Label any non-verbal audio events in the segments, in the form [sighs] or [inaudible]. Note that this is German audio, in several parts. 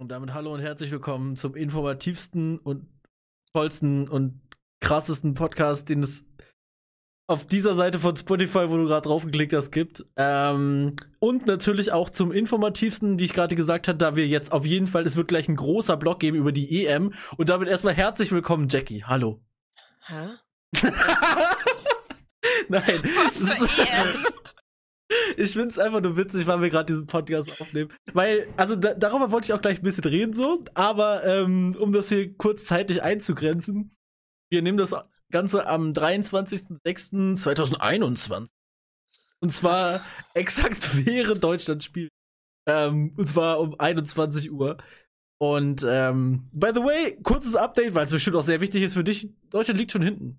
Und damit hallo und herzlich willkommen zum informativsten und tollsten und krassesten Podcast, den es auf dieser Seite von Spotify, wo du gerade draufgeklickt hast, gibt. Ähm, und natürlich auch zum informativsten, wie ich gerade gesagt habe, da wir jetzt auf jeden Fall, es wird gleich ein großer Blog geben über die EM. Und damit erstmal herzlich willkommen, Jackie. Hallo. Hä? [laughs] Nein. Was für EM? [laughs] Ich find's einfach nur witzig, weil wir gerade diesen Podcast aufnehmen. Weil, also da, darüber wollte ich auch gleich ein bisschen reden, so, aber ähm, um das hier kurz zeitlich einzugrenzen, wir nehmen das Ganze am 23.06.2021. Und zwar exakt während Deutschland spielt. Ähm, und zwar um 21 Uhr. Und ähm, by the way, kurzes Update, weil es bestimmt auch sehr wichtig ist für dich. Deutschland liegt schon hinten.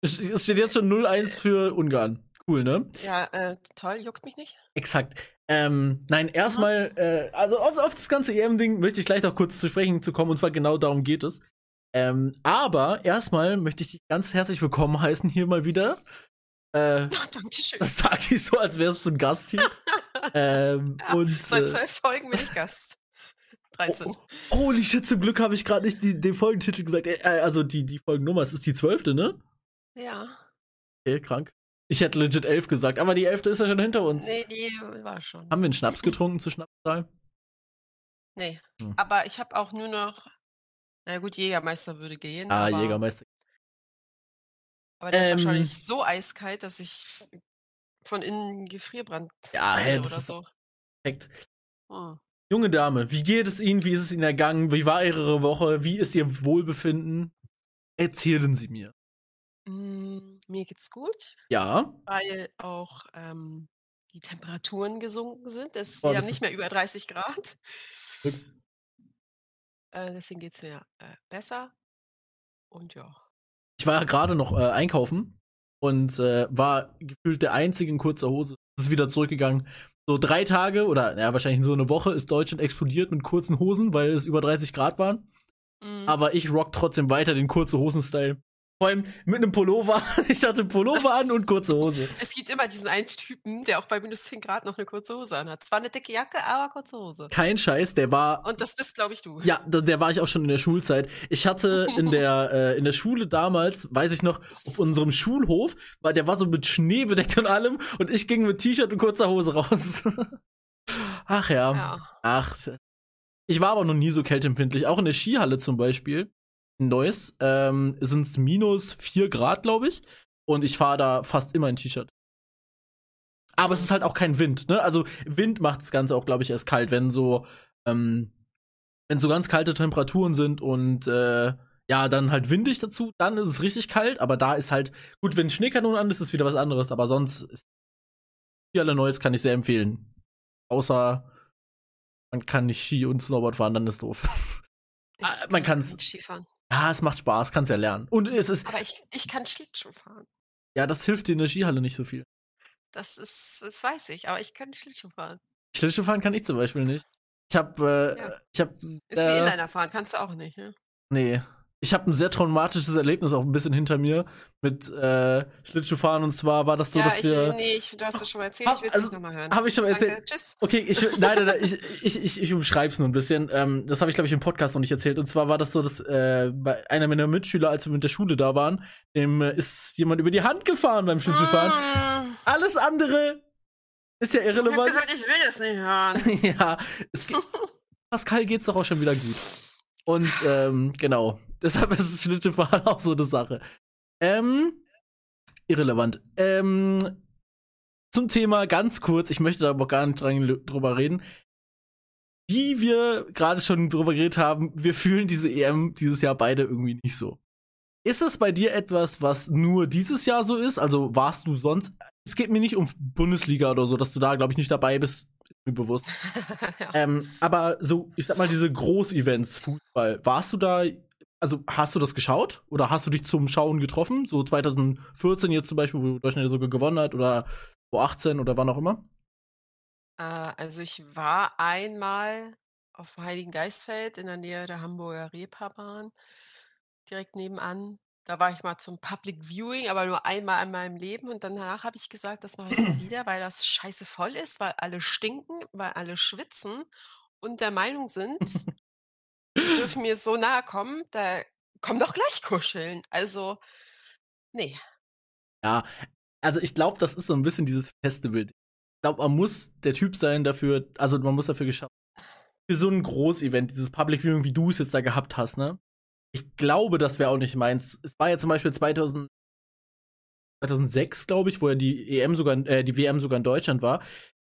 Es, es steht jetzt schon 0-1 für Ungarn. Cool, ne? Ja, äh, toll, juckt mich nicht. Exakt. Ähm, nein, erstmal, äh, also auf, auf das ganze EM-Ding möchte ich gleich noch kurz zu sprechen zu kommen, und zwar genau darum geht es. Ähm, aber erstmal möchte ich dich ganz herzlich willkommen heißen hier mal wieder. Äh, [laughs] Oh, Dankeschön. das sag ich so, als wärst du ein Gast hier. [laughs] ähm, Ja, und Seit äh, zwölf Folgen bin ich Gast. 13. [laughs] oh, oh, holy shit, zum Glück habe ich gerade nicht die, den Folgentitel gesagt. Äh, also die, die Folgennummer, es ist die zwölfte, ne? Ja. Okay, krank. Ich hätte legit elf gesagt, aber die elfte ist ja schon hinter uns. Nee, die war schon. Haben wir einen Schnaps getrunken zu Schnapszahl? Nee. Hm. Aber ich habe auch nur noch. Na gut, Jägermeister würde gehen. Ah, aber, Jägermeister. Aber der ist Ähm. wahrscheinlich so eiskalt, dass ich von innen Gefrierbrand Ja, das oder ist so. Perfekt. Hm. Junge Dame, wie geht es Ihnen? Wie ist es Ihnen ergangen? Wie war Ihre Woche? Wie ist Ihr Wohlbefinden? Erzählen Sie mir. Mm, Mir geht's gut, Ja. weil auch ähm, die Temperaturen gesunken sind. Es ist Oh, das nicht mehr über 30 Grad. Äh, deswegen geht's mir äh, besser. Und ja. Ich war gerade noch äh, einkaufen und äh, war gefühlt der Einzige in kurzer Hose. Ist wieder zurückgegangen. So drei Tage oder ja, wahrscheinlich so eine Woche ist Deutschland explodiert mit kurzen Hosen, weil es über 30 Grad waren. Mm. Aber ich rock trotzdem weiter den kurze Hosen-Style. Vor allem mit einem Pullover. [laughs] Ich hatte Pullover an und kurze Hose. Es gibt immer diesen einen Typen, der auch bei minus 10 Grad noch eine kurze Hose anhat. Zwar eine dicke Jacke, aber kurze Hose. Kein Scheiß, der war Und das bist, glaube ich, du. Ja, da, der war ich auch schon in der Schulzeit. Ich hatte in der, [laughs] äh, in der Schule damals, weiß ich noch, auf unserem Schulhof, weil der war so mit Schnee bedeckt und allem und ich ging mit T-Shirt und kurzer Hose raus. [laughs] Ach ja. Ja. Ach. Ich war aber noch nie so kälteempfindlich. Auch in der Skihalle zum Beispiel, Neuss, ähm, sind es minus 4 Grad, glaube ich. Und ich fahre da fast immer in T-Shirt. Aber es ist halt auch kein Wind, ne? Also Wind macht das Ganze auch, glaube ich, erst kalt, wenn so, ähm, wenn so ganz kalte Temperaturen sind und äh, ja, dann halt windig dazu, dann ist es richtig kalt, aber da ist halt, gut, wenn Schneekanonen an ist, ist wieder was anderes, aber sonst ist hier alle Neues kann ich sehr empfehlen. Außer man kann nicht Ski und Snowboard fahren, dann ist doof. Ich [laughs] man kann kann's- nicht Skifahren. Ja, es macht Spaß, kannst ja lernen. Und es ist, Aber ich, ich kann Schlittschuh fahren. ja, das hilft dir in der Skihalle nicht so viel. Das ist, das weiß ich, aber ich kann Schlittschuh fahren. Schlittschuhfahren kann ich zum Beispiel nicht. Ich hab, äh, Ja. ich hab, Ist wie äh, Inliner fahren, kannst du auch nicht, ne? Nee. Ich habe ein sehr traumatisches Erlebnis auch ein bisschen hinter mir mit äh, Schlittschuhfahren und zwar war das so, ja, dass ich, wir. nee, ich, du hast es schon mal erzählt, Hab- ich will es also, nochmal hören. Habe ich schon mal erzählt. Danke, tschüss. Okay, ich, nein, nein, ich, ich, ich, ich umschreib's nur ein bisschen. Ähm, das habe ich, glaube ich, im Podcast noch nicht erzählt. Und zwar war das so, dass äh, bei einer meiner Mitschüler, als wir mit der Schule da waren, dem äh, ist jemand über die Hand gefahren beim Schlittschuhfahren. Mm, Alles andere ist ja Ich hab irrelevant. gesagt, ich will das nicht hören. [laughs] ja, es geht, Pascal geht's doch auch schon wieder gut. Und ähm, genau, [laughs] deshalb ist Schlittschuhfahren [laughs] auch so eine Sache. Ähm, irrelevant. Ähm, zum Thema ganz kurz, ich möchte da aber gar nicht dran, drüber reden. Wie wir gerade schon drüber geredet haben, wir fühlen diese EM dieses Jahr beide irgendwie nicht so. Ist das bei dir etwas, was nur dieses Jahr so ist? Also warst du sonst. Es geht mir nicht um Bundesliga oder so, dass du da, glaube ich, nicht dabei bist. Mir bewusst. [laughs] ja. Ähm, aber so, ich sag mal, diese Groß-Events, Fußball, warst du da, also hast du das geschaut? Oder hast du dich zum Schauen getroffen? So 2014 jetzt zum Beispiel, wo Deutschland ja sogar gewonnen hat, oder 2018 oder wann auch immer? Äh, also ich war einmal auf dem Heiligen Geistfeld in der Nähe der Hamburger Reeperbahn, direkt nebenan. Da war ich mal zum Public Viewing, aber nur einmal in meinem Leben. Und danach habe ich gesagt, das mache ich nie [clears throat] wieder, weil das scheiße voll ist, weil alle stinken, weil alle schwitzen und der Meinung sind, [laughs] die dürfen mir so nahe kommen, da komm doch gleich kuscheln. Also, ne. Ja, also ich glaube, das ist so ein bisschen dieses Festival. Ich glaube, man muss der Typ sein dafür, also man muss dafür geschaffen. Für so ein Großevent, dieses Public Viewing, wie du es jetzt da gehabt hast, ne? Ich glaube, das wäre auch nicht meins. Es war ja zum Beispiel 2000, 2006, glaube ich, wo ja die EM sogar, äh, die WM sogar in Deutschland war.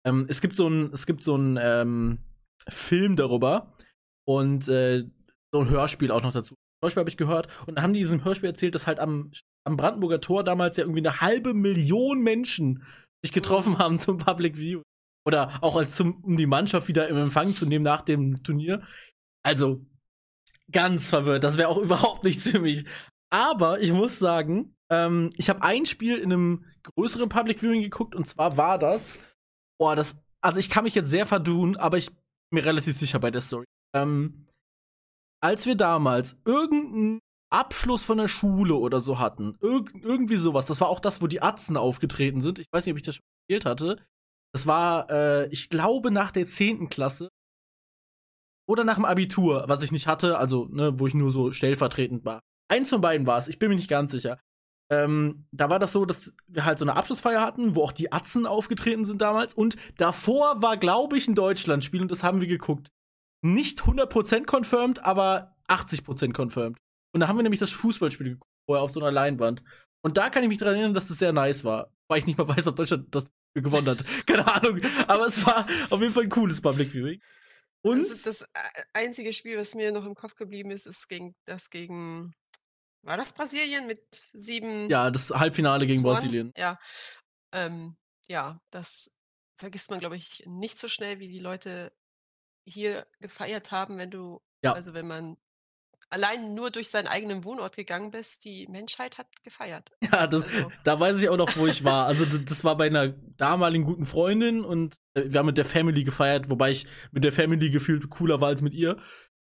Ähm, es gibt so ein, es gibt so ein ähm, Film darüber und äh, so ein Hörspiel auch noch dazu. Hörspiel habe ich gehört und dann haben die diesem Hörspiel erzählt, dass halt am, am Brandenburger Tor damals ja irgendwie eine halbe Million Menschen sich getroffen haben zum Public View. Oder auch als zum, um die Mannschaft wieder im Empfang zu nehmen nach dem Turnier. Also, ganz verwirrt. Das wäre auch [laughs] überhaupt nicht für mich. Aber ich muss sagen, ähm, ich habe ein Spiel in einem größeren Public Viewing geguckt und zwar war das, boah, das, also ich kann mich jetzt sehr verdun, aber ich bin mir relativ sicher bei der Story. Ähm, als wir damals irgendeinen Abschluss von der Schule oder so hatten, irg irgendwie sowas, das war auch das, wo die Atzen aufgetreten sind. Ich weiß nicht, ob ich das schon erzählt hatte. Das war, äh, ich glaube, nach der 10. Klasse oder nach dem Abitur, was ich nicht hatte, also, ne, wo ich nur so stellvertretend war. Eins von beiden war es, ich bin mir nicht ganz sicher. Ähm, da war das so, dass wir halt so eine Abschlussfeier hatten, wo auch die Atzen aufgetreten sind damals. Und davor war, glaube ich, ein Deutschlandspiel und das haben wir geguckt. Nicht 100% confirmed, aber 80% confirmed. Und da haben wir nämlich das Fußballspiel geguckt, vorher auf so einer Leinwand. Und da kann ich mich daran erinnern, dass es das sehr nice war. Weil ich nicht mal weiß, ob Deutschland das gewonnen hat. [laughs] Keine Ahnung. Aber es war auf jeden Fall ein cooles Public Viewing. Und das, ist das einzige Spiel, was mir noch im Kopf geblieben ist, ist gegen, das gegen war das Brasilien mit sieben? Ja, das Halbfinale gegen Toren? Brasilien. Ja. Ähm, ja, das vergisst man, glaube ich, nicht so schnell, wie die Leute hier gefeiert haben, wenn du, Ja. also wenn man allein nur durch seinen eigenen Wohnort gegangen bist, die Menschheit hat gefeiert. [laughs] Ja, das, Also, da weiß ich auch noch, wo ich war. Also, das war bei einer damaligen guten Freundin und äh, wir haben mit der Family gefeiert, wobei ich mit der Family gefühlt cooler war als mit ihr.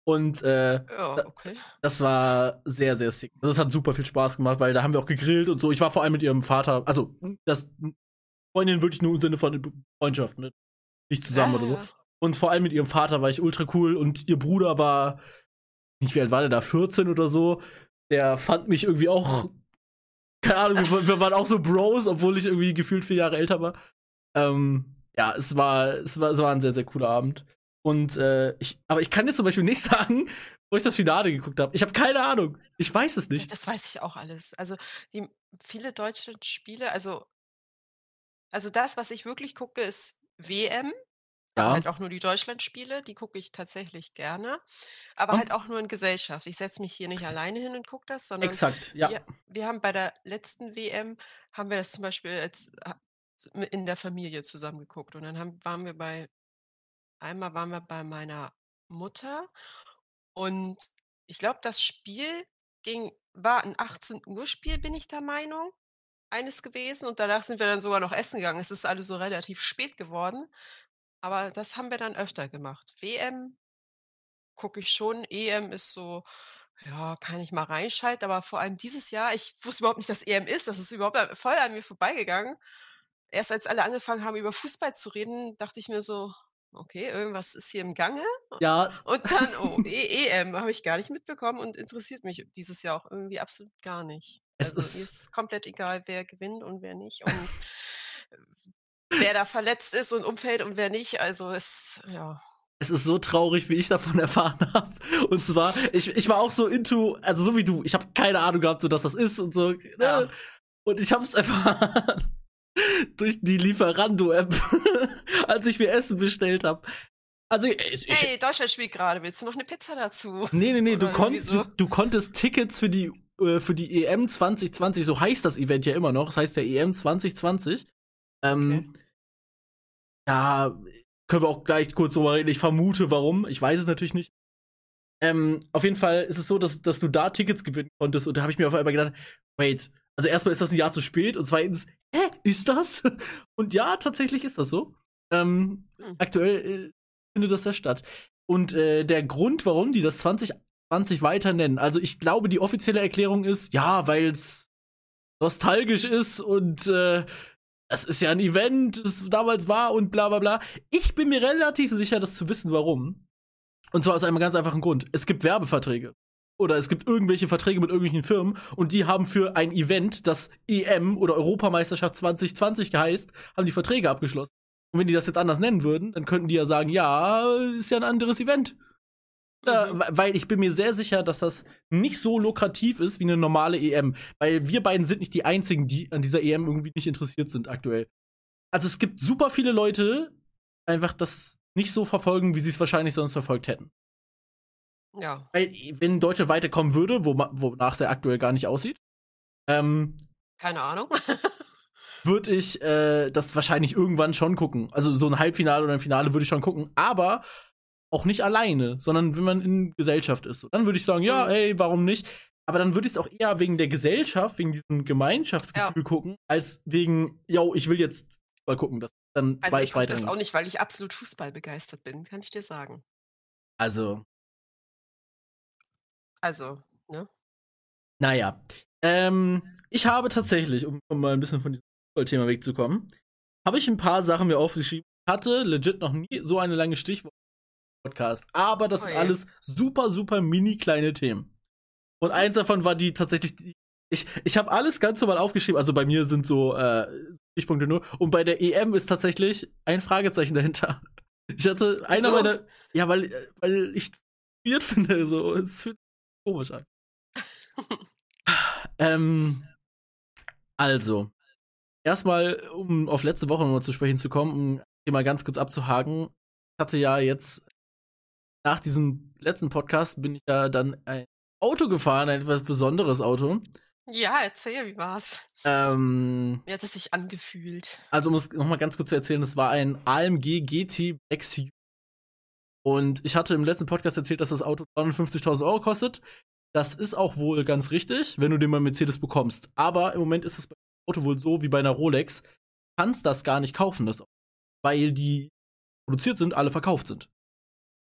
Und äh, ja, okay. das war sehr, sehr sick. Das hat super viel Spaß gemacht, weil da haben wir auch gegrillt und so. Ich war vor allem mit ihrem Vater, also das Freundin wirklich nur im Sinne von Freundschaft, ne? Nicht zusammen Ja, oder so. ja. Und vor allem mit ihrem Vater war ich ultra cool und ihr Bruder war, nicht wie alt war der da, 14 oder so. Der fand mich irgendwie auch, keine Ahnung, wir, wir waren auch so Bros, obwohl ich irgendwie gefühlt vier Jahre älter war. Ähm, ja, es war, es war, es war ein sehr, sehr cooler Abend. Und äh, ich, aber ich kann jetzt zum Beispiel nicht [laughs] sagen, wo ich das Finale geguckt habe. Ich habe keine Ahnung. Ich weiß es nicht. das weiß ich auch alles. Also, die viele deutsche Spiele, also also das, was ich wirklich gucke, ist WM, Ja. halt auch nur die Deutschlandspiele, die gucke ich tatsächlich gerne, aber halt auch nur in Gesellschaft. Ich setze mich hier nicht alleine hin und gucke das, sondern Exakt, ja. wir wir haben bei der letzten WM haben wir das zum Beispiel ha in der Familie zusammen geguckt und dann haben waren wir bei einmal waren wir bei meiner Mutter und ich glaube, das Spiel ging war 'n 18:00 Spiel, bin ich der Meinung, eines gewesen und danach sind wir dann sogar noch essen gegangen. Es ist alles so relativ spät geworden, aber das haben wir dann öfter gemacht. WM gucke ich schon, EM ist so, ja, kann ich mal reinschalten, aber vor allem dieses Jahr, ich wusste überhaupt nicht, dass EM ist. Das ist überhaupt voll an mir vorbeigegangen. Erst als alle angefangen haben, über Fußball zu reden, dachte ich mir so: „Okay, irgendwas ist hier im Gange.“ Ja, Und dann, oh, [laughs] E EM habe ich gar nicht mitbekommen und interessiert mich dieses Jahr auch irgendwie absolut gar nicht. Es Also, mir ist- ist komplett egal, wer gewinnt und wer nicht und, wer da verletzt ist und umfällt und wer nicht. Also, es ja. es ist so traurig, wie ich davon [laughs] erfahren habe. Und zwar, ich, ich war auch so into, also so wie du, ich habe keine Ahnung gehabt, so dass das ist und so. Ne? Ja. Und ich habe es [laughs] erfahren durch die Lieferando-App, [laughs] als ich mir Essen bestellt habe. Also ich, „Hey, Deutschland spielt gerade. willst du noch 'ne Pizza dazu?“ nee, nee, nee, du, konnt, du, du konntest Tickets für die äh, für die EM 2020, so heißt das Event ja immer noch, das heißt der EM 2020. Ähm, Ja, können wir auch gleich kurz drüber reden. Ich vermute, warum. Ich weiß es natürlich nicht. Ähm, auf jeden Fall ist es so, dass, dass du da Tickets gewinnen konntest. Und da habe ich mir auf einmal gedacht, wait, also erstmal ist das ein Jahr zu spät und zweitens, hä, ist das? [laughs] Und ja, tatsächlich ist das so. Ähm, Hm. Aktuell äh, findet das ja statt. Und äh, der Grund, warum die das 2020 weiter nennen, also ich glaube, die offizielle Erklärung ist, ja, weil es nostalgisch ist und äh, es ist ja ein Event, das damals war und bla bla bla. Ich bin mir relativ sicher, das zu wissen, warum. Und zwar aus einem ganz einfachen Grund. Es gibt Werbeverträge. Oder es gibt irgendwelche Verträge mit irgendwelchen Firmen und die haben für ein Event, das EM oder Europameisterschaft 2020 geheißt, haben die Verträge abgeschlossen. Und wenn die das jetzt anders nennen würden, dann könnten die ja sagen, ja, ist ja ein anderes Event. Ja, Mhm. weil ich bin mir sehr sicher, dass das nicht so lukrativ ist wie eine normale EM. Weil wir beiden sind nicht die einzigen, die an dieser EM irgendwie nicht interessiert sind aktuell. Also es gibt super viele Leute, einfach das nicht so verfolgen, wie sie es wahrscheinlich sonst verfolgt hätten. Ja. Weil, wenn Deutschland weiterkommen würde, wo, wonach es ja aktuell gar nicht aussieht, ähm, Keine Ahnung. [laughs] würde ich äh, das wahrscheinlich irgendwann schon gucken. Also so ein Halbfinale oder ein Finale würde ich schon gucken, aber auch nicht alleine, sondern wenn man in Gesellschaft ist. Dann würde ich sagen, ja, Mhm. ey, warum nicht? Aber dann würde ich es auch eher wegen der Gesellschaft, wegen diesem Gemeinschaftsgefühl gucken, als wegen, yo, ich will jetzt mal gucken. Das ist dann Also zwei ich gucke das auch nicht, weil ich absolut Fußball begeistert bin, kann ich dir sagen. Also, Also, ne? naja. Ähm, ich habe tatsächlich, um um mal ein bisschen von diesem Fußballthema wegzukommen, habe ich ein paar Sachen mir aufgeschrieben. Ich hatte legit noch nie so eine lange Stichwort Podcast, aber das Oh sind alles super, super mini kleine Themen. Und eins davon war die tatsächlich die. Ich, ich habe alles ganz normal aufgeschrieben. Also bei mir sind so äh, Stichpunkte nur. Und bei der EM ist tatsächlich ein Fragezeichen dahinter. Ich hatte einer Wieso? meiner. Ja, weil, äh, weil ich weird finde. So, es fühlt sich komisch an. [laughs] ähm, also, erstmal, um auf letzte Woche nochmal zu sprechen zu kommen, um hier mal ganz kurz abzuhaken. Ich hatte ja jetzt nach diesem letzten Podcast bin ich ja dann ein Auto gefahren, ein etwas besonderes Auto. Ja, erzähl, wie war's? Ähm, Wie hat es sich angefühlt? also um es nochmal ganz kurz zu erzählen, das war ein AMG GT XU. Und ich hatte im letzten Podcast erzählt, dass das Auto 250.000 Euro kostet. Das ist auch wohl ganz richtig, wenn du den mal Mercedes bekommst. Aber im Moment ist es beim Auto wohl so wie bei einer Rolex. Du kannst das gar nicht kaufen, das Auto, weil die produziert sind, alle verkauft sind.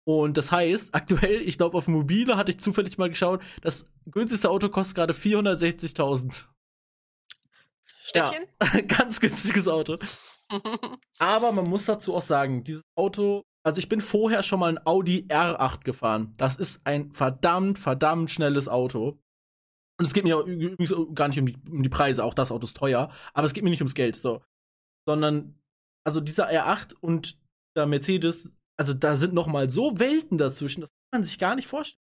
Und das heißt, aktuell, ich glaube, auf Mobile hatte ich zufällig mal geschaut, das günstigste Auto kostet gerade 460.000. Ja. Stäbchen? [laughs] Ganz günstiges Auto. [laughs] Aber man muss dazu auch sagen, dieses Auto, also ich bin vorher schon mal ein Audi R8 gefahren. Das ist ein verdammt, verdammt schnelles Auto. Und es geht mir übrigens gar nicht um die, um die Preise, auch das Auto ist teuer, aber es geht mir nicht ums Geld, so. Sondern, also dieser R8 und der Mercedes, also da sind noch mal so Welten dazwischen, das kann man sich gar nicht vorstellen.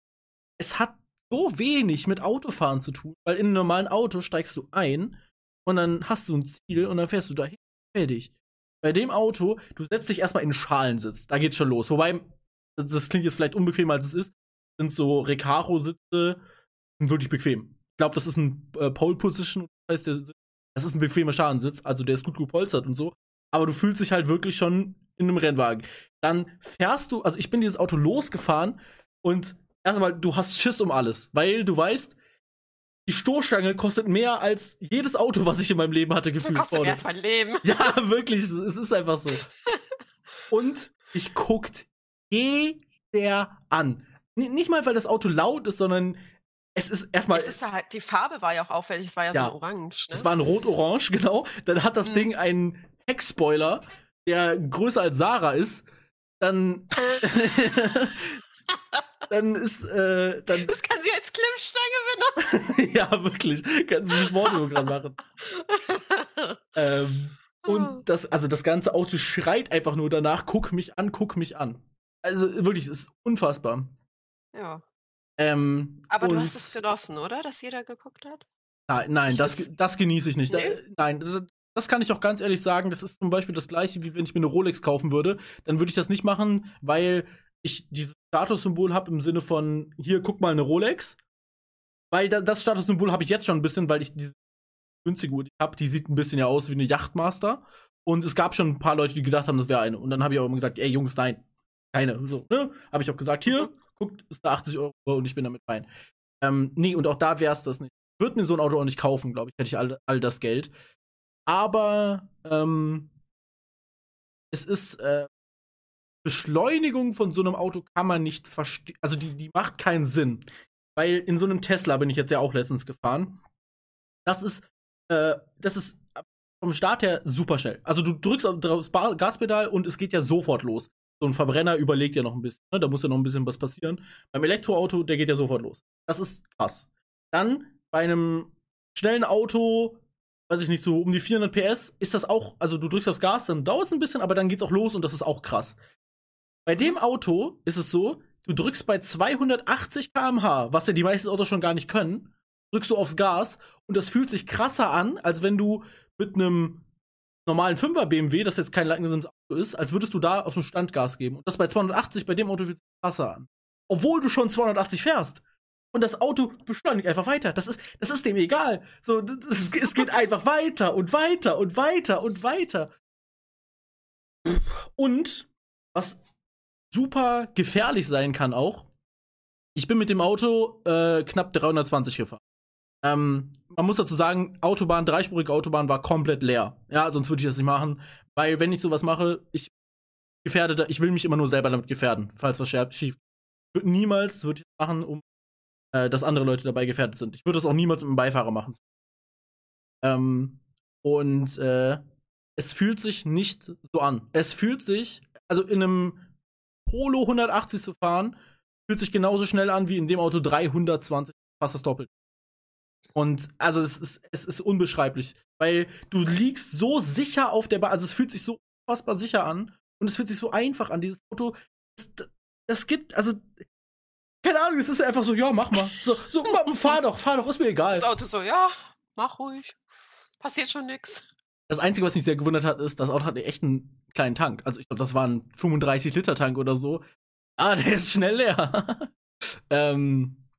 Es hat so wenig mit Autofahren zu tun, weil in einem normalen Auto steigst du ein und dann hast du ein Ziel und dann fährst du dahin. Fertig. Bei dem Auto, du setzt dich erstmal in den Schalensitz. Da geht's schon los. Wobei, das, das klingt jetzt vielleicht unbequemer als es ist, sind so Recaro-Sitze, sind wirklich bequem. Ich glaube, das ist ein äh, Pole Position, das heißt, der, das ist ein bequemer Schalensitz, also der ist gut gepolstert und so. Aber du fühlst dich halt wirklich schon in einem Rennwagen. Dann fährst du, also ich bin dieses Auto losgefahren und erstmal, du hast Schiss um alles, weil du weißt, die Stoßstange kostet mehr als jedes Auto, was ich in meinem Leben hatte, gefühlt. kostet vorne. erst mein Leben. [laughs] Ja, wirklich, es ist einfach so. [laughs] Und ich guckt jeder an. N nicht mal, weil das Auto laut ist, sondern es ist erstmal. Es ist halt, die Farbe war ja auch auffällig, es war ja, Ja. so orange, ne? Es war ein Rot-Orange, [laughs] genau. Dann hat das Mhm. Ding einen Heckspoiler, der größer als Sarah ist. Dann. [laughs] dann ist. Äh, dann. das kann sie als Klimmstange benutzen. [laughs] ja, wirklich. Kannst du sich Mordprogramm machen. Ähm, Oh. und das, also das ganze Auto schreit einfach nur danach, guck mich an, guck mich an. Also wirklich, es ist unfassbar. Ja. Ähm, Aber du hast es genossen, oder? Dass jeder geguckt hat? Nein, nein das, das genieße ich nicht. Nee? Da, nein, das kann ich auch ganz ehrlich sagen. Das ist zum Beispiel das gleiche, wie wenn ich mir eine Rolex kaufen würde. Dann würde ich das nicht machen, weil ich dieses Statussymbol habe im Sinne von, hier, guck mal, eine Rolex. Weil da, das Statussymbol habe ich jetzt schon ein bisschen, weil ich diese günstige Uhr, die habe, die sieht ein bisschen ja aus wie eine Yachtmaster. Und es gab schon ein paar Leute, die gedacht haben, das wäre eine. Und dann habe ich auch immer gesagt, ey Jungs, nein, keine. So, ne? Habe ich auch gesagt, hier, Mhm. guckt, ist eine 80 Euro und ich bin damit fein. Ähm, nee, und auch da wäre es das nicht. Ich würde mir so ein Auto auch nicht kaufen, glaube ich, hätte ich all, all das Geld. Aber ähm, es ist äh, Beschleunigung von so einem Auto kann man nicht verstehen. Also die, die macht keinen Sinn. Weil in so einem Tesla bin ich jetzt ja auch letztens gefahren. Das ist, äh, das ist vom Start her super schnell. Also du drückst auf das Gaspedal und es geht ja sofort los. so ein Verbrenner überlegt ja noch ein bisschen. Ne? Da muss ja noch ein bisschen was passieren. Beim Elektroauto, der geht ja sofort los. Das ist krass. Dann bei einem schnellen Auto, weiß ich nicht, so um die 400 PS, ist das auch, also du drückst aufs Gas, dann dauert es ein bisschen, aber dann geht's auch los und das ist auch krass. Bei dem Auto ist es so, du drückst bei 280 km/h, was ja die meisten Autos schon gar nicht können, drückst du aufs Gas und das fühlt sich krasser an, als wenn du mit einem normalen 5er BMW, das jetzt kein langsames Auto ist, als würdest du da auf dem Stand Gas geben. Und das bei 280 bei dem Auto fühlt sich krasser an. Obwohl du schon 280 fährst. Und das Auto beschleunigt einfach weiter. Das ist, das ist dem egal. So, das, es geht einfach weiter und weiter und weiter und weiter. Und was super gefährlich sein kann auch, ich bin mit dem Auto äh, knapp 320 gefahren. Ähm, man muss dazu sagen, Autobahn, dreispurige Autobahn war komplett leer. Ja, sonst würde ich das nicht machen. Weil, wenn ich sowas mache, ich gefährde ich will mich immer nur selber damit gefährden, falls was schief. Niemals würde ich das machen, um äh, dass andere Leute dabei gefährdet sind. Ich würde das auch niemals mit einem Beifahrer machen. Ähm, und äh, es fühlt sich nicht so an. Es fühlt sich, also in einem Polo 180 zu fahren, fühlt sich genauso schnell an wie in dem Auto 320, fast das Doppelte. Und also es ist, es ist unbeschreiblich, weil du liegst so sicher auf der Bahn, also es fühlt sich so unfassbar sicher an und es fühlt sich so einfach an. Dieses Auto, das, das gibt, also keine Ahnung, es ist einfach so, ja, mach mal. So, so fahr doch, fahr doch, ist mir egal. Das Auto so, ja, mach ruhig. Passiert schon nix. Das Einzige, was mich sehr gewundert hat, ist, das Auto hat echt einen kleinen Tank. Also ich glaube, das war ein 35-Liter-Tank oder so. Ah, [laughs] der ist schnell leer. [laughs] ähm,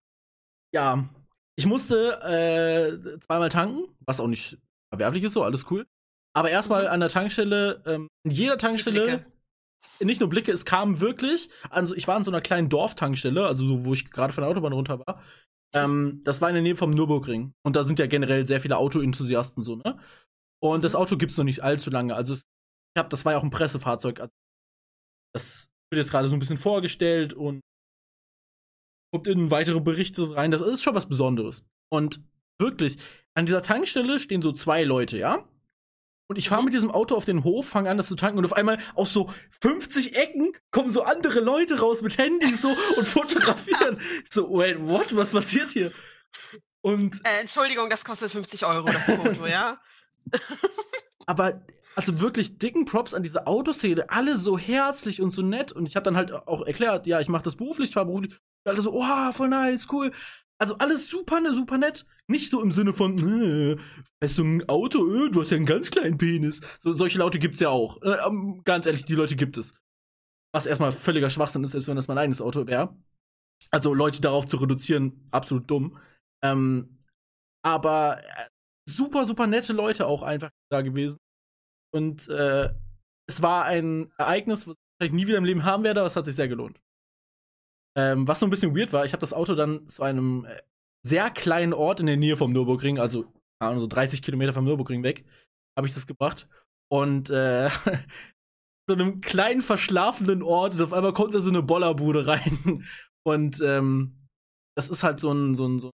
ja, ich musste äh, zweimal tanken, was auch nicht verwerblich ist, so alles cool. Aber erstmal mhm. an der Tankstelle, ähm, in jeder Tankstelle, nicht nur Blicke, es kam wirklich, also ich war an so einer kleinen Dorftankstelle, also so, wo ich gerade von der Autobahn runter war. Ähm, das war in der Nähe vom Nürburgring. Und da sind ja generell sehr viele Autoenthusiasten so, ne? Und das mhm. Auto gibt's noch nicht allzu lange. Also ich hab, das war ja auch ein Pressefahrzeug. Also das wird jetzt gerade so ein bisschen vorgestellt und kommt in weitere Berichte rein. Das ist schon was Besonderes. Und wirklich, an dieser Tankstelle stehen so zwei Leute, ja? Und ich fahre mhm. mit diesem Auto auf den Hof, fange an, das zu tanken und auf einmal aus so 50 Ecken kommen so andere Leute raus mit Handys so und [laughs] fotografieren. so, wait, what? Was passiert hier? Und. Äh, Entschuldigung, das kostet 50 Euro, das Foto, ja? [laughs] aber also wirklich dicken Props an diese Autoszene, alle so herzlich und so nett und ich habe dann halt auch erklärt, ja, ich mache das beruflich, ich fahre beruflich. Alle so, oh, voll nice, cool. Also alles super, ne, super nett. Nicht so im Sinne von, äh, weißt du, ein Auto, äh, du hast ja einen ganz kleinen Penis. So, solche Laute gibt's ja auch. Äh, ganz ehrlich, die Leute gibt es. Was erstmal völliger Schwachsinn ist, selbst wenn das mein eigenes Auto wäre. Also Leute darauf zu reduzieren, absolut dumm. Ähm, aber äh, super, super nette Leute auch einfach da gewesen. Und äh, es war ein Ereignis, was ich nie wieder im Leben haben werde, aber es hat sich sehr gelohnt. Ähm, was so ein bisschen weird war, ich habe das Auto dann zu einem äh, sehr kleinen Ort in der Nähe vom Nürburgring, also so 30 Kilometer vom Nürburgring weg, habe ich das gebracht. Und äh, [laughs] so einem kleinen verschlafenen Ort und auf einmal kommt da so eine Bollerbude rein. [laughs] Und ähm, das ist halt so ein, so ein, so ein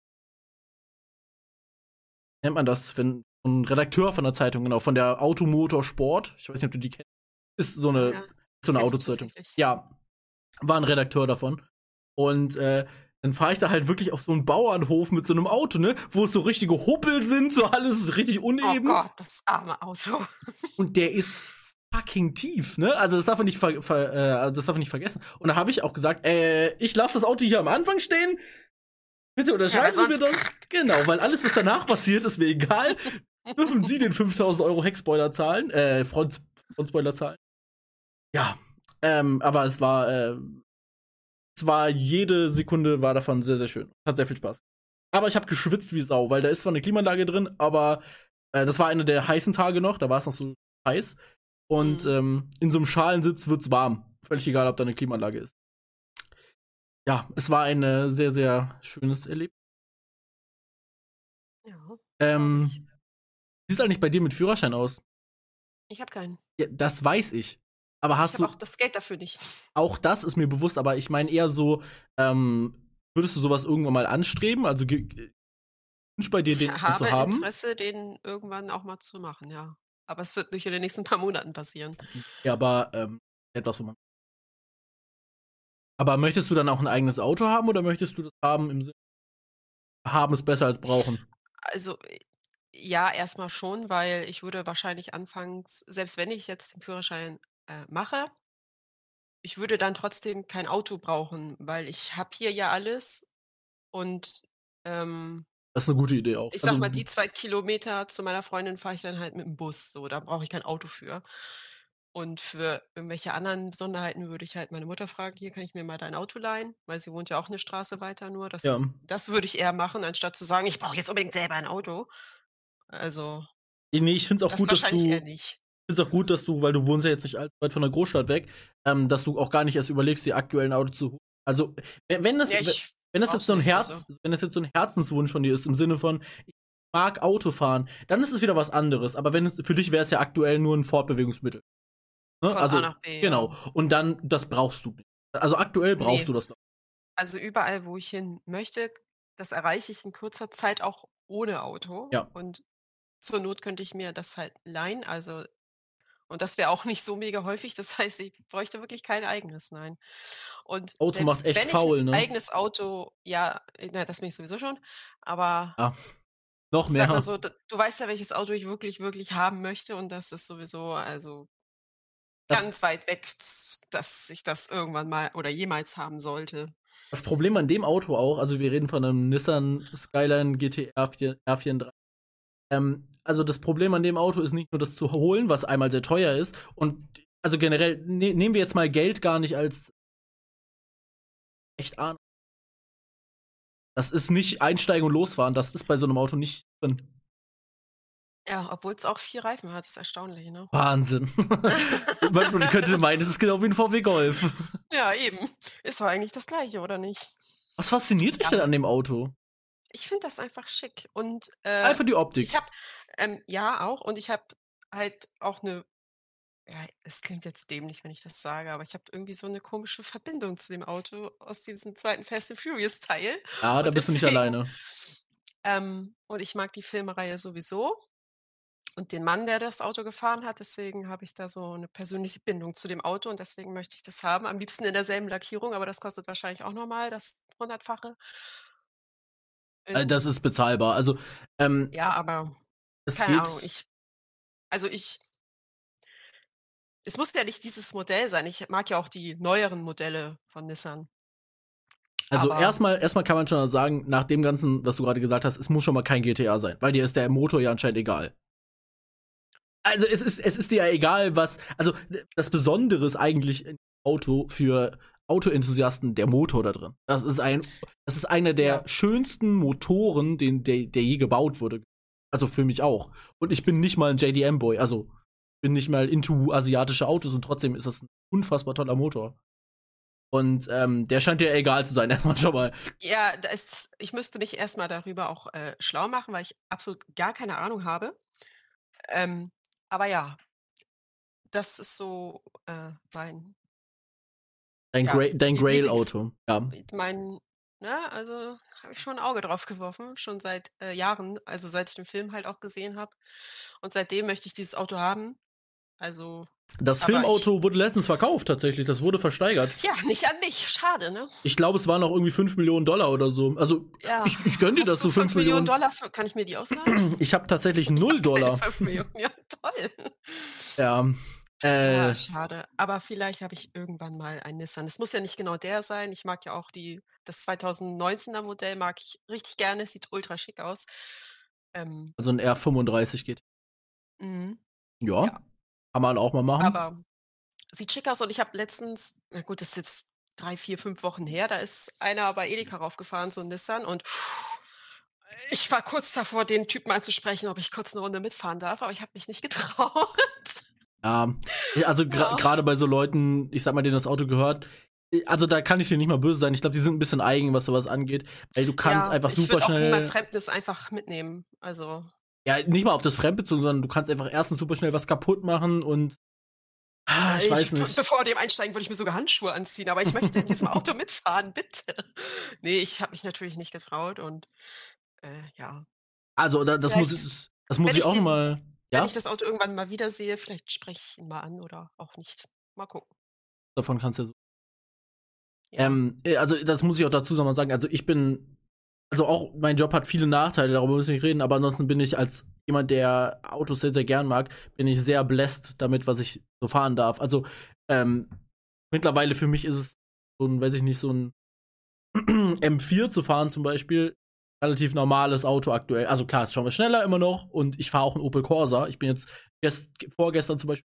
nennt man das, wenn ein Redakteur von der Zeitung, genau, von der Automotor Sport, ich weiß nicht, ob du die kennst, ist so eine, ja, so eine Autozeitung. Ja, war ein Redakteur davon. Und äh, dann fahre ich da halt wirklich auf so einen Bauernhof mit so einem Auto, ne? Wo es so richtige Huppel sind, so alles richtig uneben. Oh Gott, das arme Auto. [laughs] Und der ist fucking tief, ne? Also das darf man nicht, ver ver äh, also das darf man nicht vergessen. Und da habe ich auch gesagt, äh, ich lasse das Auto hier am Anfang stehen. Bitte unterschreiben ja, Sie mir das. Genau, weil alles, was danach passiert, ist mir egal. [laughs] Dürfen Sie den 5000 Euro Heckspoiler zahlen? Äh, Front, Frontspoiler zahlen? Ja, ähm, aber es war, äh, es war jede Sekunde war davon sehr, sehr schön. Hat sehr viel Spaß. Aber ich habe geschwitzt wie Sau, weil da ist zwar eine Klimaanlage drin, aber äh, das war einer der heißen Tage noch, da war es noch so heiß. Und mhm. ähm, in so einem Schalensitz wird's warm. Völlig egal, ob da eine Klimaanlage ist. Ja, es war ein äh, sehr, sehr schönes Erlebnis. Ja. Ähm, sieht es eigentlich bei dir mit Führerschein aus? Ich habe keinen. Ja, das weiß ich. Aber hast ich du. auch das Geld dafür nicht. Auch das ist mir bewusst, aber ich meine eher so, ähm, würdest du sowas irgendwann mal anstreben? Also wünsch bei dir den ich habe zu haben? Interesse, den irgendwann auch mal zu machen, ja. Aber es wird nicht in den nächsten paar Monaten passieren. Ja, aber ähm, etwas, wo man Aber möchtest du dann auch ein eigenes Auto haben oder möchtest du das haben im Sinne haben es besser als brauchen? Also, äh, ja, erstmal schon, weil ich würde wahrscheinlich anfangs selbst wenn ich jetzt den Führerschein, äh, mache ich würde dann trotzdem kein Auto brauchen, weil ich habe hier ja alles und, ähm Das ist 'ne gute Idee auch. ich Also sage mal, die 2 Kilometer zu meiner Freundin fahre ich dann halt mit dem Bus, so, da brauche ich kein Auto für. Und für irgendwelche anderen Besonderheiten würde ich halt meine Mutter fragen: „Hier, kann ich mir mal dein Auto leihen?“ Weil sie wohnt ja auch 'ne Straße weiter nur. Ja. Das das würde ich eher machen, anstatt zu sagen: „Ich brauche jetzt unbedingt selber ein Auto.“ Also Ne, ich finde es auch das gut, dass wahrscheinlich du eher nicht. Finde es auch gut, dass du weil du wohnst ja jetzt nicht allzu weit von der Großstadt weg, ähm, dass du auch gar nicht erst überlegst, dir aktuell 'n Auto zu ho also, we wenn das Ja, wenn das jetzt so 'n nicht, Herz also wenn das jetzt so 'n Herzenswunsch von dir ist im Sinne von: „Ich mag Autofahren“, dann ist es wieder was anderes. Aber wenn es für dich wäre es ja aktuell nur 'n Fortbewegungsmittel. Ne, also B, genau. Und dann das brauchst du nicht. Also, aktuell brauchst Ne. du das noch. Also, überall, wo ich hin möchte, das erreiche ich in kurzer Zeit auch ohne Auto. Ja. Und zur Not könnte ich mir das halt leihen, also und das wäre auch nicht so mega häufig. Das heißt, ich bräuchte wirklich kein eigenes, nein. Und Auto macht selbst echt wenn ich faul, ne? eigenes Auto ja, na, das bin ich sowieso schon, aber Ja, noch mehr. so, du weißt ja, welches Auto ich wirklich, wirklich haben möchte und das ist sowieso, also Das ganz weit weg, dass ich das irgendwann mal oder jemals haben sollte. Das Problem an dem Auto auch also, wir reden von 'nem Nissan Skyline GT R4 R34. Ähm, also, das Problem an dem Auto ist nicht nur das zu holen, was einmal sehr teuer ist und also, generell ne nehmen wir jetzt mal Geld gar nicht als echt an. Das ist nicht einsteigen und losfahren, das ist bei so 'nem Auto nicht drin. Ja, obwohl's auch 4 Reifen hat, ist erstaunlich, ne? Wahnsinn. [laughs] Man könnte meinen, es ist genau wie 'n VW Golf. Ja, eben. Ist doch eigentlich das Gleiche, oder nicht? Was fasziniert dich Ja. denn an dem Auto? Ich finde das einfach schick und, äh, Einfach die Optik. ich habe ähm, ja auch und ich habe halt auch 'ne ja, es klingt jetzt dämlich, wenn ich das sage, aber ich habe irgendwie so 'ne komische Verbindung zu dem Auto aus diesem 2. Fast and Furious Teil. Ja, da Und bist du nicht deswegen alleine. ähm, und ich mag die Filmreihe sowieso und den Mann, der das Auto gefahren hat, deswegen habe ich da so 'ne persönliche Bindung zu dem Auto und deswegen möchte ich das haben. Am liebsten in derselben Lackierung, aber das kostet wahrscheinlich auch noch mal das Hundertfache. Äh, In das ist bezahlbar. Also, ähm Ja, aber es keine Ahnung, geht ich also, ich es muss ja nicht dieses Modell sein. Ich mag ja auch die neueren Modelle von Nissan. Also, Aber erst mal erst kann man schon sagen, nach dem Ganzen, was du grade gesagt hast, es muss schon mal kein GTA sein, weil dir ist der Motor ja anscheinend egal. Also, es ist es ist dir ja egal, was also, das Besondere ist eigentlich im Auto für Autoenthusiasten der Motor da drin. Das ist ein das ist einer der Ja. schönsten Motoren, den der der je gebaut wurde. Also, für mich auch. Und ich bin nicht mal 'n JDM-Boy, also, bin nicht mal into asiatische Autos und trotzdem ist das 'n unfassbar toller Motor. Und, ähm, der scheint dir egal zu sein, [laughs] erst mal schon mal. Ja, ist ich müsste mich erst mal darüber auch, äh, schlau machen, weil ich absolut gar keine Ahnung habe. Ähm, aber ja. Das ist so, äh, mein Dein ja, Gra dein Grail-Auto, ja. mein ne, also, habe ich schon 'n Auge drauf geworfen, schon seit, äh, Jahren, also, seit ich den Film halt auch gesehen habe. Und seitdem möchte ich dieses Auto haben. Also Das aber ich Filmauto wurde letztens verkauft tatsächlich, das wurde versteigert. Ja, nicht an mich, schade, ne? Ich glaube, es waren auch irgendwie 5.000.000 $, oder so. Also, Ja. ich ich gönne dir, du du 5 Millionen $5.000.000 für kann ich mir die [clears throat] ausleihen? Ich habe tatsächlich 0 $. 5.000.000, ja, toll. Ja, Ja, äh schade. Aber vielleicht habe ich irgendwann mal einen Nissan. Es muss ja nicht genau der sein. Ich mag ja auch die das 2019er Modell mag ich richtig gerne, sieht ultra schick aus. Ähm Also, 'n R35 GT. Mhm. Ja, Ja. kann man auch mal machen. Aber sieht schick aus und ich habe letztens na gut, das ist jetzt 3, 4, 5 Wochen her, da ist einer bei Edeka raufgefahren, so 'n Nissan und ich war kurz davor, den Typen anzusprechen, ob ich kurz 'ne Runde mitfahren darf, aber ich habe mich nicht [laughs] getraut. Ja, also, gra Ja. bei so Leuten, ich sage mal, denen das Auto gehört also, da kann ich dir nicht mal böse sein. Ich glaube, die sind 'n bisschen eigen, was so was angeht, weil du kannst Ja, einfach ich super würde auch niemand schnell Fremdes einfach mitnehmen. Also Ja, nicht mal auf das Fremdbezogen, sondern du kannst einfach 1. super schnell was kaputt machen und ah, ich weiß nicht. bevor dem einsteigen, würde ich mir sogar Handschuhe anziehen, aber ich möchte in diesem [laughs] Auto mitfahren, bitte. Ne, ich habe mich natürlich nicht getraut und, äh, ja. Also, da das muss Vielleicht, das das muss ich ich auch den mal wenn ja? ich das Auto irgendwann mal wiedersehe, vielleicht spreche ich ihn mal an oder auch nicht. Mal gucken. Davon kannst du ja so Ja. Ähm, äh, also, das muss ich auch dazu nochmal sagen. Also, ich bin, also auch mein Job hat viele Nachteile, darüber müssen wir nicht reden, aber ansonsten bin ich als jemand, der Autos sehr, sehr gern mag, bin ich sehr blessed damit, was ich so fahren darf. Also, ähm, mittlerweile für mich ist es so ein, weiß ich nicht, so ein [clears throat] M4 zu fahren zum Beispiel, relativ normales Auto aktuell. Also klar, ist schon mal schneller immer noch und ich fahre auch einen Opel Corsa. Ich bin jetzt gest vorgestern zum Beispiel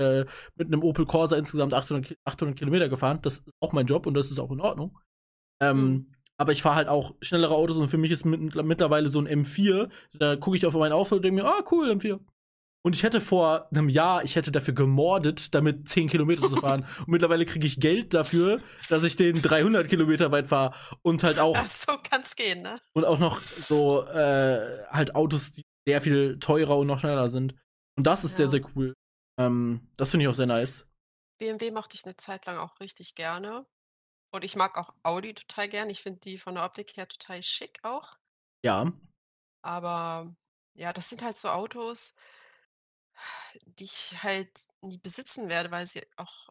äh, mit einem Opel Corsa insgesamt 800, 800 Kilometer gefahren. Das ist auch mein Job und das ist auch in Ordnung. Ähm, mhm. Aber ich fahre halt auch schnellere Autos und für mich ist mit, mittlerweile so ein M4. Da gucke ich auf mein Auto und denke mir, ah, cool, M4. Und ich hätte vor einem Jahr, ich hätte dafür gemordet, damit 10 Kilometer zu fahren. [laughs] und mittlerweile kriege ich Geld dafür, dass ich den 300 Kilometer weit fahre. Und halt auch. Ach, so kann's gehen, ne? Und auch noch so, äh, halt Autos, die sehr viel teurer und noch schneller sind. Und das ist ja. sehr, sehr cool. Ähm, das finde ich auch sehr nice. BMW mochte ich eine Zeit lang auch richtig gerne. Und ich mag auch Audi total gern. Ich finde die von der Optik her total schick auch. Ja. Aber ja, das sind halt so Autos, die ich halt nie besitzen werde, weil sie auch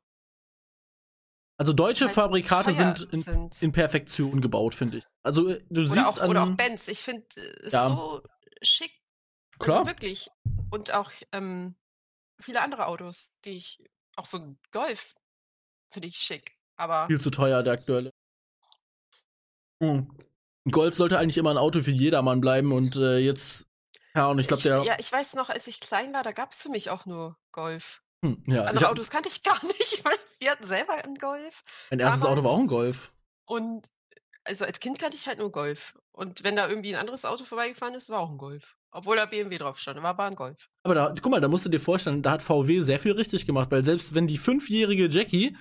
also deutsche halt Fabrikate sind in, sind in, Perfektion gebaut, finde ich. Also äh, du oder siehst auch, an, oder auch Benz. Ich finde es ja. so schick. Also Klar. Also wirklich. Und auch ähm, viele andere Autos, die ich auch so ein Golf finde ich schick. Aber viel zu teuer der aktuelle. Hm. Golf sollte eigentlich immer ein Auto für jedermann bleiben und äh, jetzt ja, und ich glaube, der. Ja, ich weiß noch, als ich klein war, da gab es für mich auch nur Golf. Hm, ja, Andere hab, Autos kannte ich [laughs] gar nicht. weil wir hatten selber einen Golf. Mein erstes damals. Auto war auch ein Golf. Und also als Kind kannte ich halt nur Golf. Und wenn da irgendwie ein anderes Auto vorbeigefahren ist, war auch ein Golf. Obwohl da BMW drauf stand, war aber ein Golf. Aber da, guck mal, da musst du dir vorstellen, da hat VW sehr viel richtig gemacht, weil selbst wenn die fünfjährige Jackie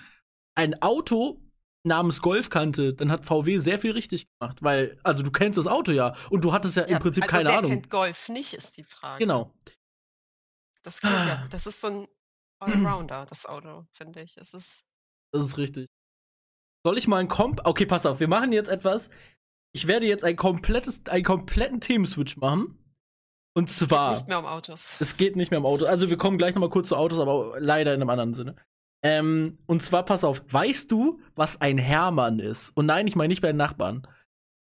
ein Auto namens Golf kannte, dann hat VW sehr viel richtig gemacht, weil, also du kennst das Auto ja und du hattest ja, ja im Prinzip also keine wer Ahnung. kennt Golf nicht, ist die Frage. Genau. Das ja. [clears throat] Das ist so ein Allrounder, das Auto, finde ich. Es ist. Das ist richtig. Soll ich mal ein Komp. Okay, pass auf, wir machen jetzt etwas. Ich werde jetzt ein komplettes, einen kompletten Themenswitch machen. Und zwar. Es geht nicht mehr um Autos. Es geht nicht mehr um Autos. Also wir kommen gleich nochmal kurz zu Autos, aber leider in einem anderen Sinne. Ähm, und zwar, pass auf, weißt du, was ein Hermann ist? Und nein, ich meine nicht bei den Nachbarn.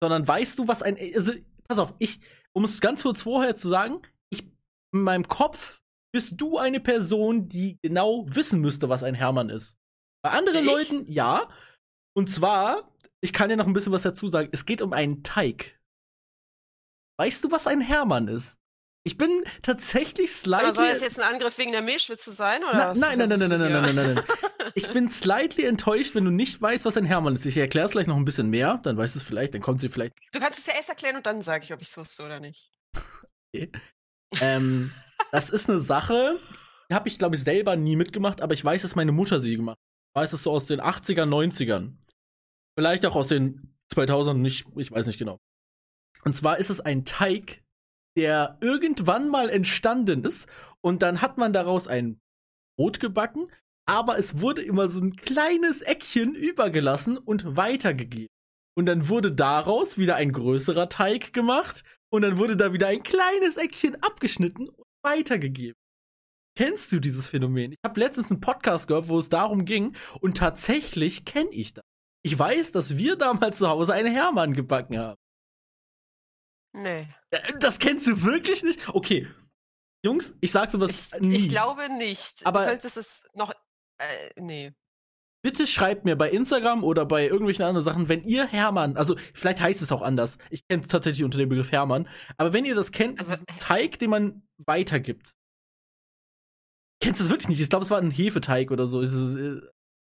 Sondern weißt du, was ein. Also, pass auf, ich, um es ganz kurz vorher zu sagen, ich, in meinem Kopf bist du eine Person, die genau wissen müsste, was ein Hermann ist. Bei anderen ich? Leuten, ja. Und zwar, ich kann dir noch ein bisschen was dazu sagen. Es geht um einen Teig. Weißt du, was ein Hermann ist? Ich bin tatsächlich slightly. soll das jetzt ein Angriff wegen der Milchschwitze sein? Oder Na, nein, nein, nein, nein, nein, nein, nein, nein, nein, nein. Ich bin slightly enttäuscht, wenn du nicht weißt, was ein Hermann ist. Ich erkläre es gleich noch ein bisschen mehr, dann weißt du es vielleicht, dann kommt sie vielleicht. Du kannst es ja erst erklären und dann sage ich, ob ich es wusste oder nicht. Okay. ähm, das ist eine Sache, die habe ich, glaube ich, selber nie mitgemacht, aber ich weiß, dass meine Mutter sie gemacht hat. Ich weiß es so aus den 80ern, 90ern. Vielleicht auch aus den 2000ern, nicht, ich weiß nicht genau. Und zwar ist es ein Teig, der irgendwann mal entstanden ist und dann hat man daraus ein Brot gebacken, aber es wurde immer so ein kleines Eckchen übergelassen und weitergegeben. Und dann wurde daraus wieder ein größerer Teig gemacht und dann wurde da wieder ein kleines Eckchen abgeschnitten und weitergegeben. Kennst du dieses Phänomen? Ich habe letztens einen Podcast gehört, wo es darum ging und tatsächlich kenne ich das. Ich weiß, dass wir [laughs] damals zu Hause einen Hermann gebacken haben. Nee. Äh, das kennst du wirklich nicht? Okay. Jungs, ich sag sowas ich, nie. Ich glaube nicht. Aber du könntest es noch. Äh, nee. Bitte schreibt mir bei Instagram oder bei irgendwelchen anderen Sachen, wenn ihr Hermann, also vielleicht heißt es auch anders. Ich kenne es tatsächlich unter dem Begriff Hermann. Aber wenn ihr das kennt, also, ist Teig, den man weitergibt. Kennst du das wirklich nicht? Ich glaube, es war ein Hefeteig oder so. Ist, äh,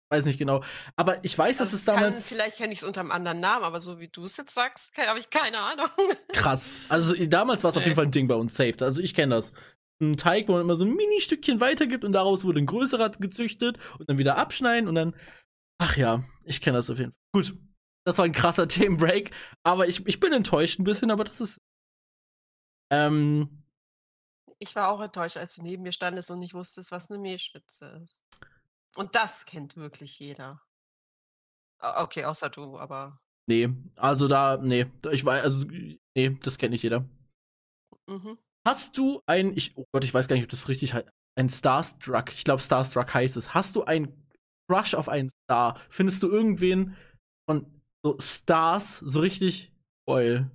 weiß nicht genau. Aber ich weiß, dass also es damals. Kann, vielleicht kenne ich es unter einem anderen Namen, aber so wie du es jetzt sagst, habe ich keine Ahnung. [laughs] Krass. Also damals war es nee. auf jeden Fall ein Ding bei uns saved. Also ich kenne das. Ein Teig, wo man immer so ein Mini-Stückchen weitergibt und daraus wurde ein größerer gezüchtet und dann wieder abschneiden und dann. Ach ja, ich kenne das auf jeden Fall. Gut. Das war ein krasser [laughs] Themenbreak, aber ich, ich bin enttäuscht ein bisschen, aber das ist. Ähm. Ich war auch enttäuscht, als du neben mir standest und nicht wusstest, was eine Mehlschwitze ist. Und das kennt wirklich jeder. Okay, außer du, aber. Nee, also da, nee, ich weiß, also, nee, das kennt nicht jeder. Mhm. Hast du ein, ich, oh Gott, ich weiß gar nicht, ob das richtig heißt, ein Starstruck, ich glaube Starstruck heißt es. Hast du ein Crush auf einen Star? Findest du irgendwen von so Stars so richtig geil.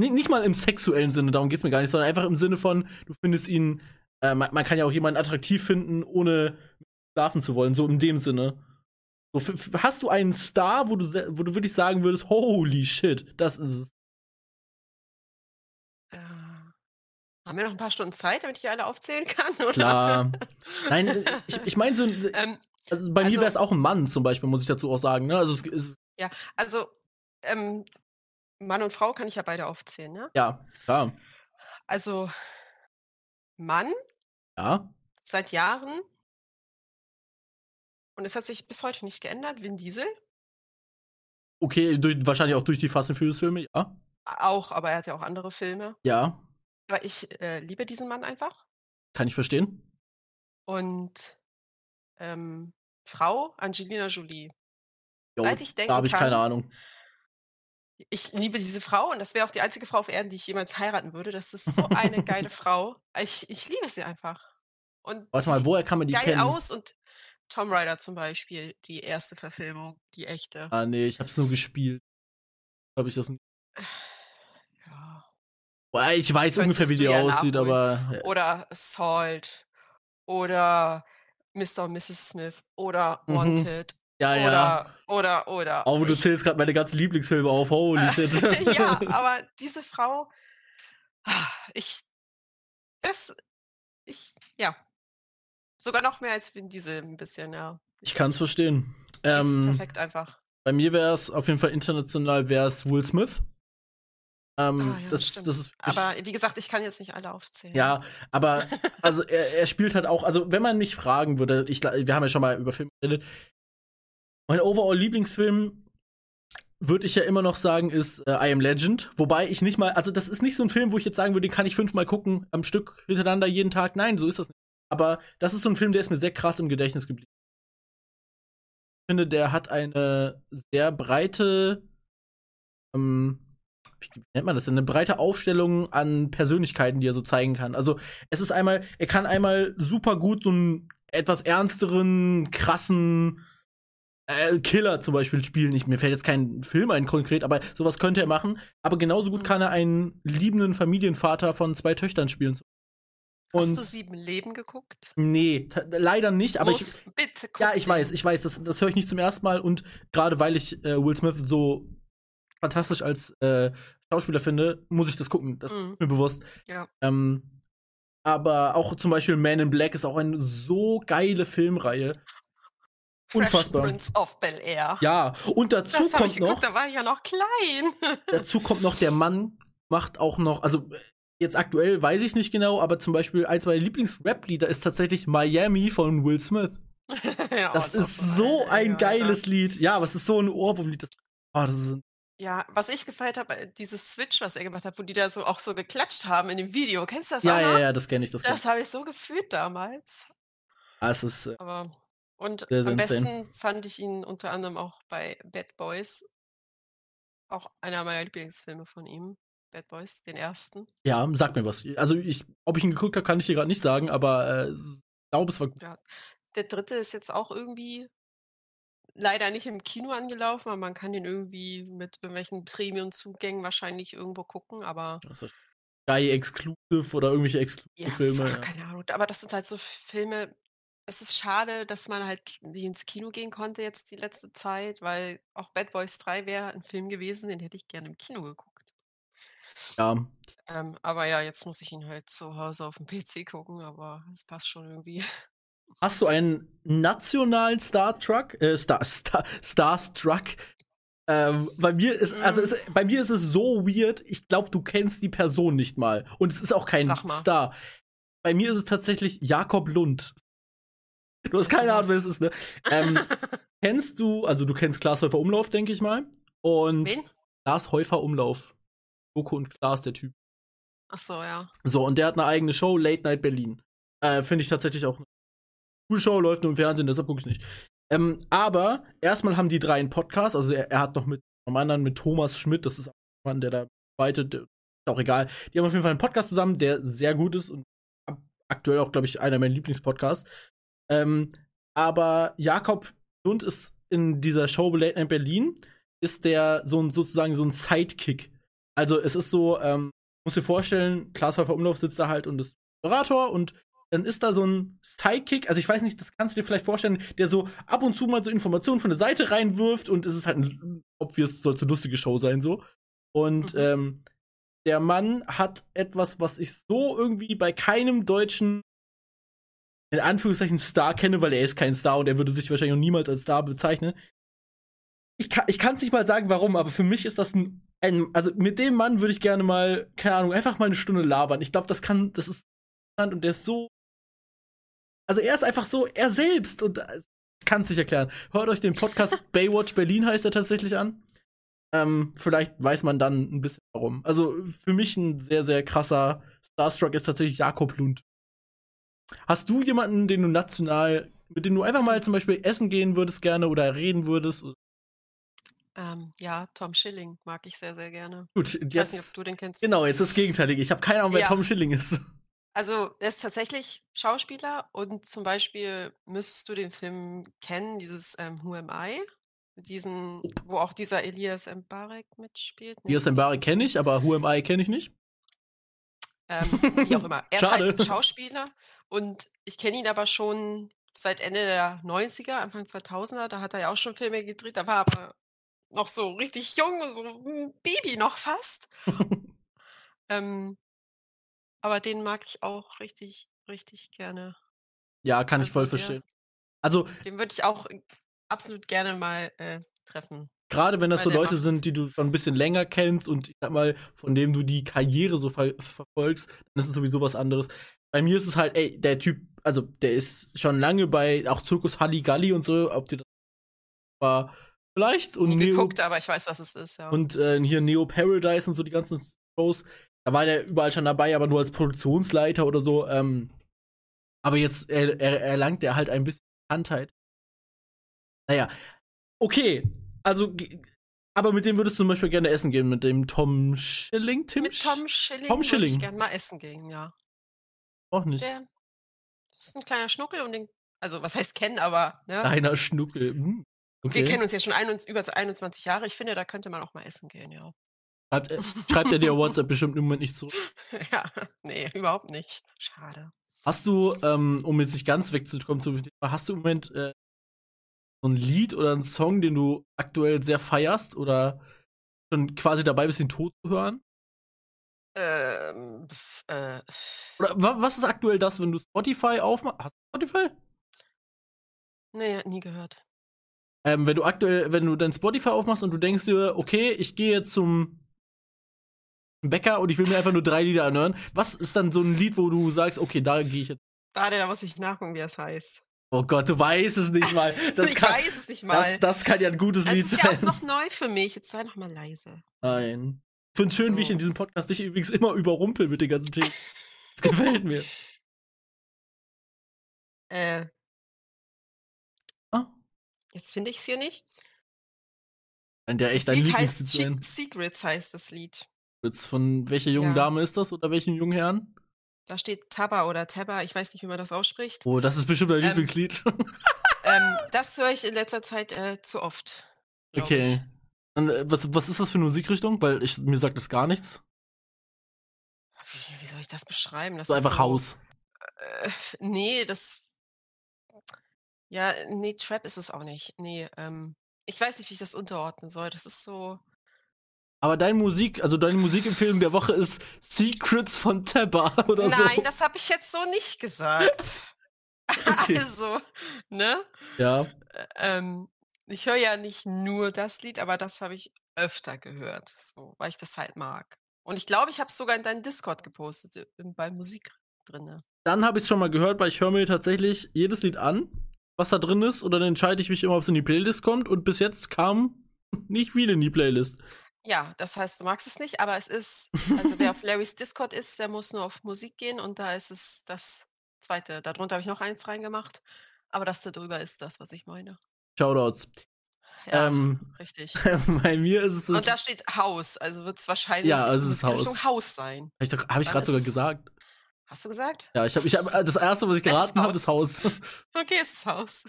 Nicht, nicht mal im sexuellen Sinne, darum geht's mir gar nicht, sondern einfach im Sinne von, du findest ihn, äh, man, man, kann ja auch jemanden attraktiv finden, ohne schlafen zu wollen, so in dem Sinne. So, hast du einen Star, wo du, wo du wirklich sagen würdest, holy shit, das ist es? Äh, haben wir noch ein paar Stunden Zeit, damit ich alle aufzählen kann? Oder? Klar. [laughs] Nein, äh, ich, ich meine so, ähm, also bei also, mir wäre es auch ein Mann zum Beispiel, muss ich dazu auch sagen. Ne? Also es ist ja, also ähm, Mann und Frau kann ich ja beide aufzählen, ne? Ja, klar. Also Mann. Ja. Seit Jahren. Und es hat sich bis heute nicht geändert. Vin Diesel. Okay, durch, wahrscheinlich auch durch die Fast and Furious Filme, ja. Auch, aber er hat ja auch andere Filme. Ja. Aber ich äh, liebe diesen Mann einfach. Kann ich verstehen. Und ähm, Frau Angelina Jolie. Jo, Seit ich denken da habe ich kann, keine Ahnung ich liebe diese Frau und das wäre auch die einzige Frau auf Erden, die ich jemals heiraten würde. Das ist so [laughs] eine geile Frau. Ich, ich liebe sie einfach. Und Warte mal, woher kann man die geil kennen? aus und Tom Rider zum Beispiel, die erste Verfilmung, die echte. Ah, nee, ich hab's nur gespielt. Habe ich das nicht. [sighs] Ja. Ich weiß ungefähr, wie die ja aussieht, nachholen. aber. Ja. Oder Salt. Oder Mr. und Mrs. Smith. Oder mhm. Wanted. Ja, oder, ja. Oder, oder. Oh, du zählst gerade meine ganzen Lieblingsfilme auf. Holy [laughs] shit. ja, [laughs] aber diese Frau, [sighs] ich, das, ich, ja. Sogar noch mehr als Vin Diesel ein bisschen, ja. Ich kann es verstehen. Ähm, perfekt einfach. Bei mir wäre es auf jeden Fall international, wäre es Will Smith. Ähm, ah, ja, das, das ist, aber wie gesagt, ich kann jetzt nicht alle aufzählen. Ja, aber [laughs] also er, er spielt halt auch, also wenn man mich fragen würde, ich, wir haben ja schon mal über Filme geredet, mein Overall-Lieblingsfilm würde ich ja immer noch sagen, ist äh, I Am Legend. Wobei ich nicht mal, also das ist nicht so ein Film, wo ich jetzt sagen würde, den kann ich fünfmal gucken am Stück hintereinander jeden Tag. Nein, so ist das nicht. Aber das ist so ein Film, der ist mir sehr krass im Gedächtnis geblieben. Ich finde, der hat eine sehr breite, ähm, wie nennt man das denn? Eine breite Aufstellung an Persönlichkeiten, die er so zeigen kann. Also es ist einmal, er kann einmal super gut so einen etwas ernsteren, krassen, äh, Killer zum Beispiel spielen. Ich, mir fällt jetzt kein Film ein konkret, aber sowas könnte er machen. Aber genauso gut mhm. kann er einen liebenden Familienvater von zwei Töchtern spielen. Und Hast du sieben Leben geguckt? Nee, leider nicht, aber Muss, ich. Bitte guck Ja, ich weiß, ich weiß, das, das höre ich nicht zum ersten Mal und gerade weil ich äh, Will Smith so fantastisch als äh, Schauspieler finde, muss ich das gucken. Das mhm. ist mir bewusst. Ja. Ähm, aber auch zum Beispiel Man in Black ist auch eine so geile Filmreihe. Unfassbar. Prince of Bel Air. Ja, und dazu das kommt noch. Geguckt, da war ich ja noch klein. dazu kommt noch, der [laughs] Mann macht auch noch, also jetzt aktuell weiß ich nicht genau, aber zum Beispiel eins meiner Lieblings-Rap-Lieder ist tatsächlich Miami von Will Smith. [laughs] ja, das ist so ein geiles Lied. Ja, aber es ist so ein Ohrwurmlied. Oh, das ist ja, was ich gefeiert habe, äh, dieses Switch, was er gemacht hat, wo die da so auch so geklatscht haben in dem Video. Kennst du das ja, auch? Ja, ja, ja, das kenne ich. Das, das habe ich so gefühlt damals. Ah, es ist. Äh, aber und am besten insane. fand ich ihn unter anderem auch bei Bad Boys. Auch einer meiner Lieblingsfilme von ihm. Bad Boys, den ersten. Ja, sag mir was. Also, ich, ob ich ihn geguckt habe, kann ich dir gerade nicht sagen, aber äh, ich glaube, es war gut. Ja. Der dritte ist jetzt auch irgendwie leider nicht im Kino angelaufen, aber man kann den irgendwie mit irgendwelchen Premium-Zugängen wahrscheinlich irgendwo gucken, aber. Also, Sky Exclusive oder irgendwelche Exclusive-Filme. Ja, keine Ahnung. Aber das sind halt so Filme, es ist schade, dass man halt nicht ins Kino gehen konnte jetzt die letzte Zeit, weil auch Bad Boys 3 wäre ein Film gewesen, den hätte ich gerne im Kino geguckt. Ja. Ähm, aber ja, jetzt muss ich ihn halt zu Hause auf dem [laughs] PC gucken, aber es passt schon irgendwie. Hast du einen nationalen Star Truck, äh, Star, [laughs] Star, Starstruck? Ähm, bei mir ist, also mhm. es, bei mir ist es so weird, ich glaube, du kennst die Person nicht mal. Und es ist auch kein Star. Bei mir ist es tatsächlich Jakob Lund. Du hast keine Ahnung, wer es ist, ne? Ähm, [laughs] kennst du, also du kennst Klaas Häufer Umlauf, denke ich mal. Und Wen? Klaas Häufer Umlauf. Joko und Klaas, der Typ. Ach so, ja. So, und der hat eine eigene Show, Late Night Berlin. Äh, Finde ich tatsächlich auch eine coole Show, läuft nur im Fernsehen, deshalb gucke ich nicht. Ähm, aber erstmal haben die drei einen Podcast, also er, er hat noch mit einem anderen, mit Thomas Schmidt, das ist ein Mann, der da weitet, ist auch egal. Die haben auf jeden Fall einen Podcast zusammen, der sehr gut ist und aktuell auch, glaube ich, einer meiner Lieblingspodcasts. Ähm, aber Jakob Lund ist in dieser Show Late Night Berlin ist der so ein, sozusagen so ein Sidekick. Also es ist so, ähm, muss dir vorstellen, Klaas Häufer Umlauf sitzt da halt und ist Moderator und dann ist da so ein Sidekick, also ich weiß nicht, das kannst du dir vielleicht vorstellen, der so ab und zu mal so Informationen von der Seite reinwirft und es ist halt ein obvious, soll eine lustige Show sein, so. Und mhm. ähm, der Mann hat etwas, was ich so irgendwie bei keinem deutschen, in Anführungszeichen, Star kenne, weil er ist kein Star und er würde sich wahrscheinlich auch niemals als Star bezeichnen. Ich kann es ich nicht mal sagen, warum, aber für mich ist das ein, ein, also mit dem Mann würde ich gerne mal, keine Ahnung, einfach mal eine Stunde labern. Ich glaube, das kann, das ist und der ist so also er ist einfach so er selbst und äh, kann es nicht erklären. Hört euch den Podcast [laughs] Baywatch Berlin heißt er tatsächlich an. Ähm, vielleicht weiß man dann ein bisschen warum. Also für mich ein sehr, sehr krasser Starstruck ist tatsächlich Jakob Lund. Hast du jemanden, den du national, mit dem du einfach mal zum Beispiel essen gehen würdest gerne oder reden würdest? Ähm, ja, Tom Schilling mag ich sehr, sehr gerne. Gut, jetzt, ich weiß nicht, ob du den kennst. Genau, jetzt das Gegenteilige. Ich habe keine Ahnung, wer ja. Tom Schilling ist. Also, er ist tatsächlich Schauspieler und zum Beispiel müsstest du den Film kennen, dieses ähm, Who Am I? Diesen, wo auch dieser Elias Mbarek mitspielt. Elias Mbarek kenne ich, aber Who Am I kenne ich nicht. Ähm, [laughs] wie auch immer. Er ist halt ein Schauspieler und ich kenne ihn aber schon seit Ende der 90er, Anfang 2000er. Da hat er ja auch schon Filme gedreht. Da war aber noch so richtig jung, so ein Baby noch fast. [laughs] ähm, aber den mag ich auch richtig, richtig gerne. Ja, kann ich voll also verstehen. Also Den würde ich auch absolut gerne mal, äh, treffen. Gerade wenn das so Leute macht. sind, die du schon ein bisschen länger kennst und ich sag mal, von dem du die Karriere so ver verfolgst, dann ist es sowieso was anderes. Bei mir ist es halt, ey, der Typ, also der ist schon lange bei auch Zirkus Halligalli und so, ob dir das war vielleicht und Nie Neo geguckt, aber ich weiß, was es ist, ja. Und äh, hier Neo Paradise und so die ganzen Shows, da war der überall schon dabei, aber nur als Produktionsleiter oder so. Ähm, aber jetzt er, er, erlangt er halt ein bisschen Bekanntheit. Naja, okay. Also, aber mit dem würdest du zum Beispiel gerne essen gehen, mit dem Tom Schilling? Tim mit Tom Schilling Tom Schilling. würde ich gerne mal essen gehen, ja. Auch nicht. Der, das ist ein kleiner Schnuckel und den, also was heißt kennen, aber, ne? Kleiner Schnuckel. Hm. Okay. Wir kennen uns ja schon ein, über 21 Jahre. Ich finde, da könnte man auch mal essen gehen, ja. Schreibt, äh, schreibt er dir [laughs] WhatsApp bestimmt im Moment nicht zurück? [laughs] Ja, nee, überhaupt nicht. Schade. Hast du, ähm, um jetzt nicht ganz wegzukommen zum Thema, hast du im Moment äh, so ein Lied oder einen Song, den du aktuell sehr feierst oder schon quasi dabei bist, den Tod zu hören? Ähm, äh. Oder was ist aktuell das, wenn du Spotify aufmachst? Hast du Spotify? Nee, nie gehört. Ähm, wenn du aktuell, wenn du dein Spotify aufmachst und du denkst dir, okay, ich gehe jetzt zum Bäcker und ich will mir einfach nur drei Lieder anhören. Was ist dann so ein Lied, wo du sagst, okay, da gehe ich jetzt? Warte, da muss ich nachgucken, wie es heißt. Oh Gott, du weißt es nicht mal. [laughs] Das ich kann, weiß es nicht mal. Das, das kann ja ein gutes das Lied sein. Das ist ja auch noch neu für mich. Jetzt sei noch mal leise. Nein. Ich finde es schön, so. wie ich in diesem Podcast dich übrigens immer überrumpel mit den ganzen Themen. Das gefällt mir. [laughs] Äh. Jetzt finde ich es hier nicht. Ein der echt ein Lied heißt Secrets heißt das Lied. Von welcher jungen ja. Dame ist das oder welchen jungen Herrn? Da steht Taba oder Taba, ich weiß nicht, wie man das ausspricht. Oh, das ist bestimmt dein ähm, Lieblingslied. [laughs] ähm, [laughs] das höre ich in letzter Zeit äh, zu oft. Okay. Und, äh, was, was ist das für eine Musikrichtung? Weil ich, mir sagt das gar nichts. Wie, wie soll ich das beschreiben? Das so einfach so, Haus. Äh, [laughs] nee, das. Ja, nee, Trap ist es auch nicht. Nee, ähm, ich weiß nicht, wie ich das unterordnen soll. Das ist so. Aber deine Musik, also deine Musikempfehlung der Woche ist Secrets von Tabba [laughs] oder Nein, so. Nein, das habe ich jetzt so nicht gesagt. [laughs] [laughs] Okay. Also, ne? Ja. Ähm, ich höre ja nicht nur das Lied, aber das habe ich öfter gehört, so, weil ich das halt mag. Und ich glaube, ich habe es sogar in deinen Discord gepostet, bei Musik drin. Dann habe ich es schon mal gehört, weil ich höre mir tatsächlich jedes Lied an, was da drin ist, und dann entscheide ich mich immer, ob es in die Playlist kommt. Und bis jetzt kam [laughs] nicht viel in die Playlist. Ja, das heißt, du magst es nicht, aber es ist also wer [laughs] auf Larrys Discord ist, der muss nur auf Musik gehen und da ist es das Zweite. Darunter habe ich noch eins reingemacht, aber das da drüber ist das, was ich meine. Shoutouts. Ja, Ähm, richtig. [laughs] bei mir ist es Und da steht Haus, also wird es wahrscheinlich Ja, es ist Richtung Haus. Haus sein. Habe ich, doch- hab ich gerade sogar es gesagt. Hast du gesagt? Ja, ich habe ich hab, das erste, was ich [laughs] geraten habe, ist Haus. [laughs] Okay, es ist Haus.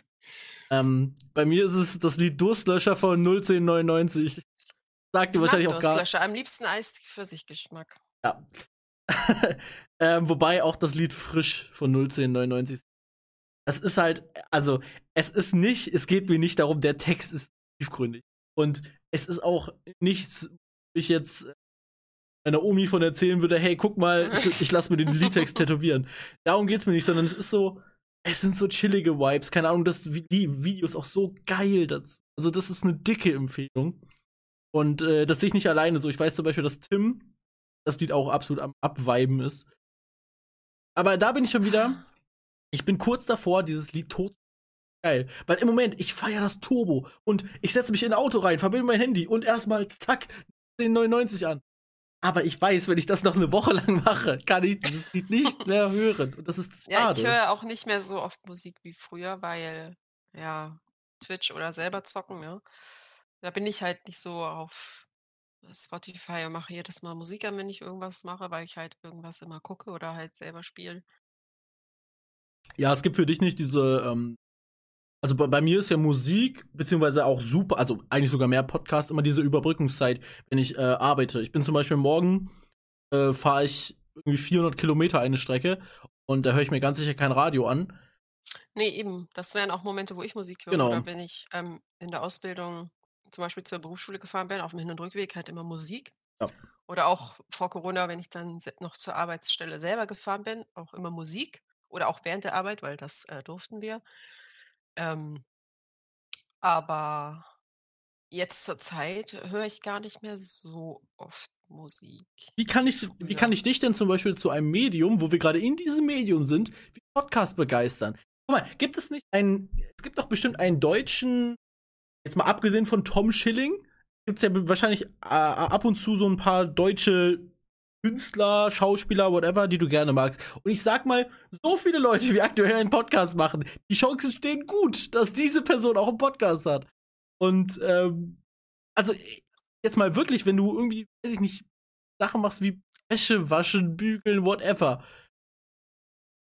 Ähm, bei mir ist es das Lied Durstlöscher von 01099. Sagt dir wahrscheinlich auch gar Durstlöscher, am liebsten Eis für sich Geschmack. Ja. [laughs] ähm, wobei auch das Lied Frisch von 01099. Das ist halt, also, es ist nicht, es geht mir nicht darum, der Text ist tiefgründig. Und es ist auch nichts, ich jetzt meiner Omi von erzählen würde, hey, guck mal, [laughs] ich, ich lass mir den Liedtext tätowieren. Darum geht's mir nicht, sondern es ist so, es sind so chillige Vibes. Keine Ahnung, das die Videos auch so geil dazu. Also, das ist eine dicke Empfehlung. Und äh, das sehe ich nicht alleine so. Ich weiß zum Beispiel, dass Tim das Lied auch absolut am Abweiben ist. Aber da bin ich schon wieder. Ich bin kurz davor, dieses Lied tot. Geil. Weil im Moment, ich feiere das Turbo und ich setze mich in ein Auto rein, verbinde mein Handy und erstmal zack, den 99 an. Aber ich weiß, wenn ich das noch eine Woche lang mache, kann ich dieses Lied nicht mehr hören. Und das ist schade. Ja, ich höre auch nicht mehr so oft Musik wie früher, weil, ja, Twitch oder selber zocken, ja. Da bin ich halt nicht so auf Spotify und mache jedes Mal Musik an, wenn ich irgendwas mache, weil ich halt irgendwas immer gucke oder halt selber spiele. Ja, es gibt für dich nicht diese, ähm, also bei, bei, mir ist ja Musik, beziehungsweise auch super, also eigentlich sogar mehr Podcasts, immer diese Überbrückungszeit, wenn ich äh, arbeite. Ich bin zum Beispiel morgen, äh, fahre ich irgendwie 400 Kilometer eine Strecke und da höre ich mir ganz sicher kein Radio an. Nee, eben. Das wären auch Momente, wo ich Musik höre. Genau. Oder wenn ich ähm, in der Ausbildung zum Beispiel zur Berufsschule gefahren bin, auf dem Hin- und Rückweg halt immer Musik. Ja. Oder auch vor Corona, wenn ich dann noch zur Arbeitsstelle selber gefahren bin, auch immer Musik. Oder auch während der Arbeit, weil das äh, durften wir. Ähm, aber jetzt zur Zeit höre ich gar nicht mehr so oft Musik. Wie kann ich, wie kann ich dich denn zum Beispiel zu einem Medium, wo wir gerade in diesem Medium sind, wie Podcast begeistern? Guck mal, gibt es nicht einen, es gibt doch bestimmt einen deutschen, jetzt mal abgesehen von Tom Schilling, gibt es ja wahrscheinlich äh, ab und zu so ein paar deutsche Künstler, Schauspieler, whatever, die du gerne magst. Und ich sag mal, so viele Leute, wie aktuell einen Podcast machen, die Chancen stehen gut, dass diese Person auch einen Podcast hat. Und ähm, also jetzt mal wirklich, wenn du irgendwie, weiß ich nicht, Sachen machst wie Wäsche waschen, bügeln, whatever,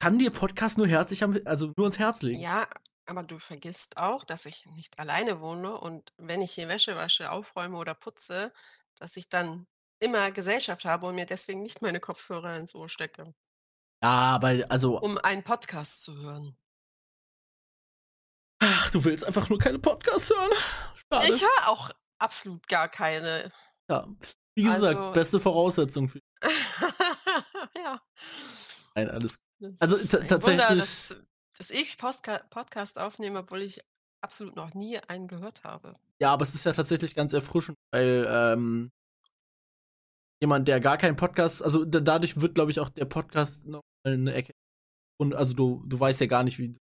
kann dir Podcast nur herzlich, also nur ins Herz legen. Ja, aber du vergisst auch, dass ich nicht alleine wohne und wenn ich hier Wäsche wasche, aufräume oder putze, dass ich dann immer Gesellschaft habe und mir deswegen nicht meine Kopfhörer ins Ohr stecke. Ja, aber also. Um einen Podcast zu hören. Ach, du willst einfach nur keine Podcasts hören? Schade. Ich höre auch absolut gar keine. Ja, wie gesagt, also, beste Voraussetzung für. [laughs] ja. Nein, alles. Also tatsächlich. Wunder, dass, dass ich Postka Podcast aufnehme, obwohl ich absolut noch nie einen gehört habe. Ja, aber es ist ja tatsächlich ganz erfrischend, weil ähm, jemand, der gar keinen Podcast, also dadurch wird, glaube ich, auch der Podcast noch eine Ecke. Und also du, du weißt ja gar nicht, wie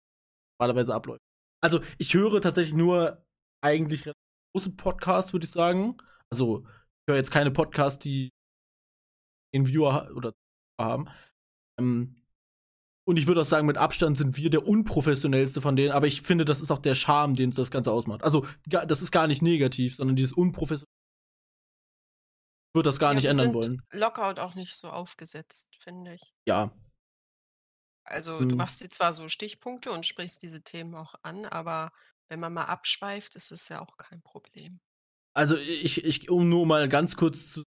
normalerweise abläuft. Also ich höre tatsächlich nur eigentlich große Podcasts, würde ich sagen. Also ich höre jetzt keine Podcasts, die den Viewer oder haben. Ähm, und ich würde auch sagen, mit Abstand sind wir der unprofessionellste von denen, aber ich finde, das ist auch der Charme, den das Ganze ausmacht. Also, das ist gar nicht negativ, sondern dieses unprofessionelle würde das gar ja, nicht ändern wollen. Lockout auch nicht so aufgesetzt, finde ich. Ja. Also hm. du machst dir zwar so Stichpunkte und sprichst diese Themen auch an, aber wenn man mal abschweift, ist es ja auch kein Problem. Also ich, ich um nur mal ganz kurz zu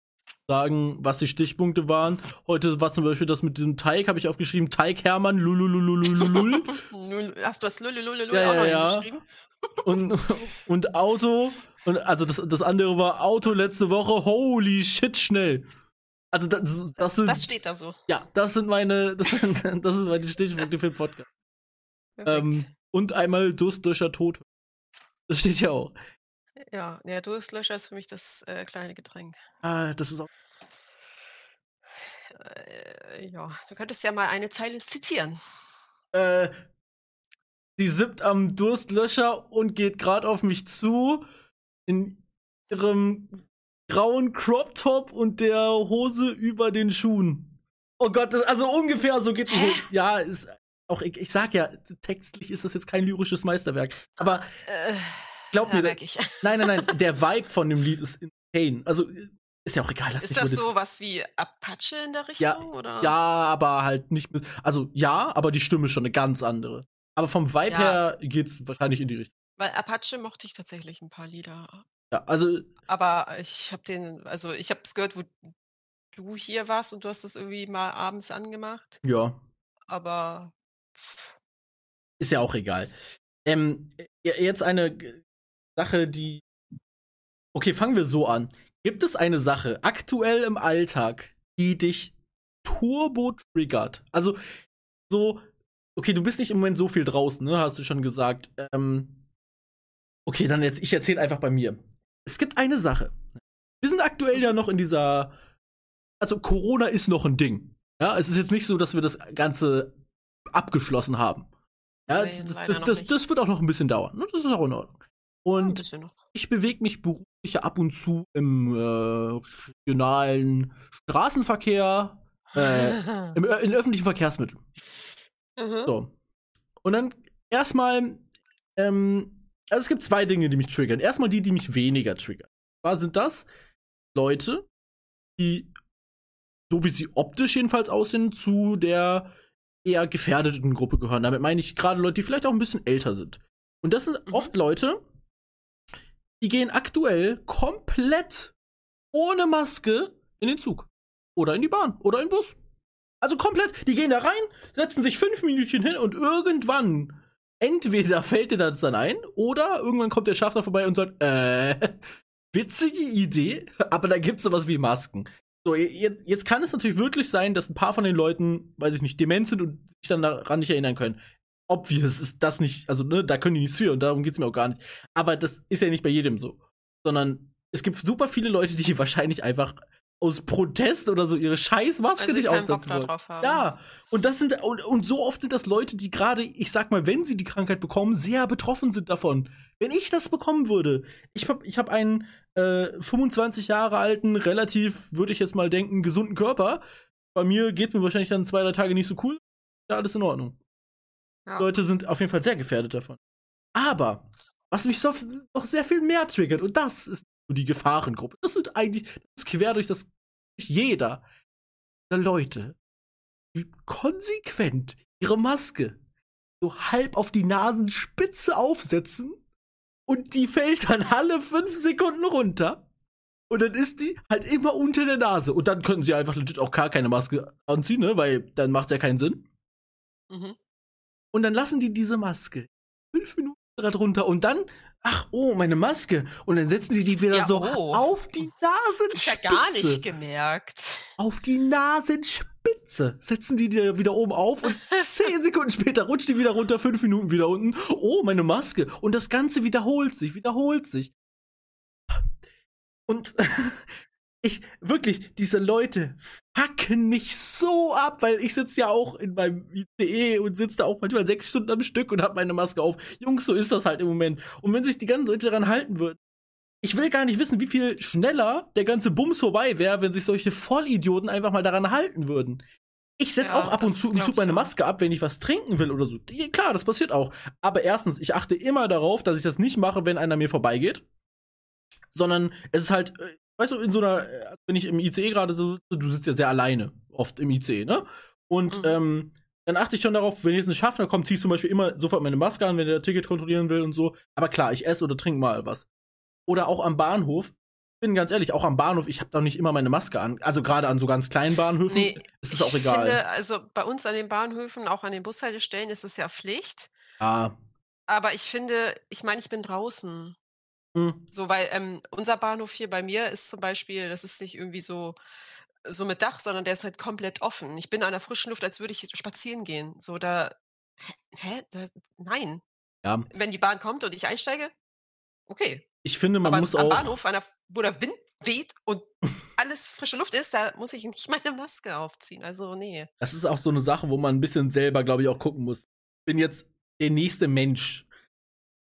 sagen, was die Stichpunkte waren. Heute war zum Beispiel das mit diesem Teig, habe ich aufgeschrieben, Teig Hermann, lulululululul. [laughs] Hast du das lululululul ja, ja, ja. geschrieben? und, [laughs] und Auto, und also das, das andere war Auto letzte Woche, holy shit, schnell. Also das, das sind. Das steht da so. Ja, das sind meine, [laughs] das sind, das sind meine Stichpunkte für den Podcast. Ähm, und einmal Durstlöscher tot. Das steht ja auch. Ja, der Durstlöscher ist für mich das äh, kleine Getränk. Ah, das ist auch. Äh, ja, du könntest ja mal eine Zeile zitieren. Äh, Sie sippt am Durstlöscher und geht gerade auf mich zu in ihrem grauen Crop Top und der Hose über den Schuhen. Oh Gott, das, also ungefähr so geht es. Ja, ist auch ich, ich sag ja, textlich ist das jetzt kein lyrisches Meisterwerk, aber äh, glaub ja, mir, der, [laughs] nein, nein, nein, der Vibe von dem Lied ist insane. Also Ist ja auch egal. Ist das so was wie Apache in der Richtung? Ja, oder? Ja, aber halt nicht mit. Also ja, aber die Stimme ist schon eine ganz andere. Aber vom Vibe Ja. her geht's wahrscheinlich in die Richtung. Weil Apache mochte ich tatsächlich ein paar Lieder. Ja, also Aber ich habe den, also ich habe es gehört, wo du hier warst und du hast das irgendwie mal abends angemacht. ja, Aber pff, ist ja auch egal. Ähm, j- jetzt eine Sache, die. Okay, fangen wir so an. Gibt es eine Sache aktuell im Alltag, die dich turbo triggert? Also, so, okay, du bist nicht im Moment so viel draußen, ne? Hast du schon gesagt. Ähm, okay, dann jetzt, ich erzähle einfach bei mir. Es gibt eine Sache. Wir sind aktuell ja noch in dieser. Also, Corona ist noch ein Ding. Ja, es ist jetzt nicht so, dass wir das Ganze abgeschlossen haben. Ja, Nee, das, das, das, das wird auch noch ein bisschen dauern. ne? Das ist auch in Ordnung. Und ich bewege mich beruflich ab und zu im äh, regionalen Straßenverkehr, äh, [laughs] im, in öffentlichen Verkehrsmitteln. Mhm. So. Und dann erstmal, ähm, also es gibt zwei Dinge, die mich triggern. Erstmal die, die mich weniger triggern. Was sind das? Leute, die, so wie sie optisch jedenfalls aussehen, zu der eher gefährdeten Gruppe gehören. Damit meine ich gerade Leute, die vielleicht auch ein bisschen älter sind. Und das sind Mhm. oft Leute, die gehen aktuell komplett ohne Maske in den Zug. Oder in die Bahn. Oder in den Bus. Also komplett, die gehen da rein, setzen sich fünf Minütchen hin und irgendwann, entweder fällt dir das dann ein, oder irgendwann kommt der Schaffner vorbei und sagt, äh, [laughs] witzige Idee, aber da gibt's sowas wie Masken. So, jetzt, jetzt kann es natürlich wirklich sein, dass ein paar von den Leuten, weiß ich nicht, dement sind und sich dann daran nicht erinnern können. Obvious ist das nicht, also ne, da können die nichts für und darum geht's mir auch gar nicht. Aber das ist ja nicht bei jedem so. Sondern es gibt super viele Leute, die [laughs] wahrscheinlich einfach aus Protest oder so ihre scheiß Maske Also nicht aufsetzen wollen. drauf haben. Ja, und das sind und, und so oft sind das Leute, die gerade, ich sag mal, wenn sie die Krankheit bekommen, sehr betroffen sind davon. Wenn ich das bekommen würde, ich hab, ich hab einen äh, 25 Jahre alten, relativ, würde ich jetzt mal denken, gesunden Körper. Bei mir geht's mir wahrscheinlich dann zwei, drei Tage nicht so cool. Ja, alles in Ordnung. Ja. Leute sind auf jeden Fall sehr gefährdet davon. Aber, was mich so, noch sehr viel mehr triggert, und das ist so die Gefahrengruppe, das sind eigentlich, das ist quer durch das, durch jeder der Leute, die konsequent ihre Maske so halb auf die Nasenspitze aufsetzen und die fällt dann alle fünf Sekunden runter. Und dann ist die halt immer unter der Nase. Und dann könnten sie einfach legit auch gar keine Maske anziehen, ne? Weil dann macht's ja keinen Sinn. Mhm. Und dann lassen die diese Maske fünf Minuten drunter und dann, ach, oh, meine Maske. Und dann setzen die die wieder Ja, so oh. auf die Ich ja Nasenspitze. gar nicht gemerkt. Auf die Nasenspitze setzen die die wieder oben auf und [laughs] zehn Sekunden später rutscht die wieder runter, fünf Minuten wieder unten. Oh, meine Maske. Und das Ganze wiederholt sich, wiederholt sich. Und [laughs] ich, wirklich, diese Leute fucken mich so ab, weil ich sitze ja auch in meinem ICE und sitze da auch manchmal sechs Stunden am Stück und habe meine Maske auf. Jungs, so ist das halt im Moment. Und wenn sich die ganzen Leute daran halten würden, ich will gar nicht wissen, wie viel schneller der ganze Bums vorbei wäre, wenn sich solche Vollidioten einfach mal daran halten würden. Ich setze Ja, auch ab und zu im Zug meine. Maske ab, wenn ich was trinken will oder so. Klar, das passiert auch. Aber erstens, ich achte immer darauf, dass ich das nicht mache, wenn einer mir vorbeigeht. Sondern es ist halt, äh, weißt du, in so einer, äh, wenn ich im ICE gerade so sitze, du sitzt ja sehr alleine, oft im ICE, ne? Und Mhm. ähm, dann achte ich schon darauf, wenn jetzt ein Schaffner kommt, ziehe ich zum Beispiel immer sofort meine Maske an, wenn der Ticket kontrollieren will und so. Aber klar, ich esse oder trinke mal was. Oder auch am Bahnhof. Bin ganz ehrlich, auch am Bahnhof, ich habe da nicht immer meine Maske an. Also gerade an so ganz kleinen Bahnhöfen Nee, ist es ich auch egal. Finde, also bei uns an den Bahnhöfen, auch an den Bushaltestellen, ist es ja Pflicht. ah, Aber ich finde, ich meine, ich bin draußen. Hm, So, weil ähm, unser Bahnhof hier bei mir ist zum Beispiel, das ist nicht irgendwie so, so mit Dach, sondern der ist halt komplett offen. Ich bin an der frischen Luft, als würde ich spazieren gehen. So, da, hä? Da, nein. ja. Wenn die Bahn kommt und ich einsteige, okay. Ich finde, man Aber muss am auch. Bahnhof, an der, wo der Wind weht und alles frische Luft ist, da muss ich nicht [laughs] meine Maske aufziehen. Also, nee. Das ist auch so eine Sache, wo man ein bisschen selber, glaube ich, auch gucken muss. Wenn jetzt der nächste Mensch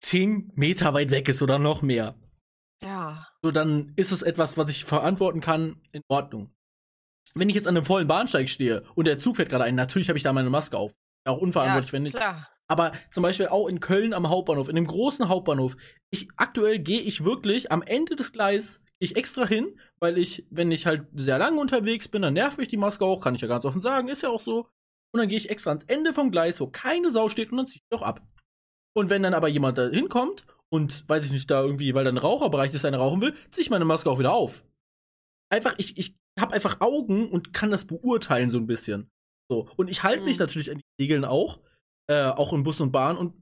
zehn Meter weit weg ist oder noch mehr, Ja. so dann ist es etwas, was ich verantworten kann, in Ordnung. Wenn ich jetzt an einem vollen Bahnsteig stehe und der Zug fährt gerade ein, natürlich habe ich da meine Maske auf. Auch unverantwortlich, ja, wenn nicht. Klar. Aber zum Beispiel auch in Köln am Hauptbahnhof, in dem großen Hauptbahnhof. Ich, aktuell gehe ich wirklich am Ende des Gleis, ich extra hin, weil ich, wenn ich halt sehr lange unterwegs bin, dann nervt mich die Maske auch, kann ich ja ganz offen sagen, ist ja auch so. Und dann gehe ich extra ans Ende vom Gleis, wo keine Sau steht, und dann ziehe ich doch ab. Und wenn dann aber jemand da hinkommt und, weiß ich nicht, da irgendwie, weil da ein Raucherbereich ist, einer rauchen will, ziehe ich meine Maske auch wieder auf. Einfach, ich, ich habe einfach Augen und kann das beurteilen so ein bisschen. So. Und ich halte mich Mhm. natürlich an die Regeln auch, äh, auch in Bus und Bahn und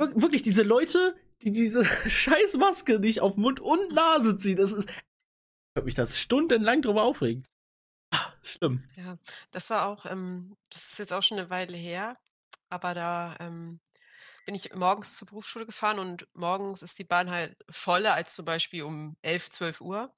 wir- wirklich diese Leute, die diese [laughs] scheiß Maske nicht auf Mund und Nase ziehen, das ist, ich mich das stundenlang drüber aufregen. Ah, Schlimm. Ja, das war auch, ähm das ist jetzt auch schon eine Weile her, aber da, ähm, bin ich morgens zur Berufsschule gefahren und morgens ist die Bahn halt voller als zum Beispiel um 11, Uhr.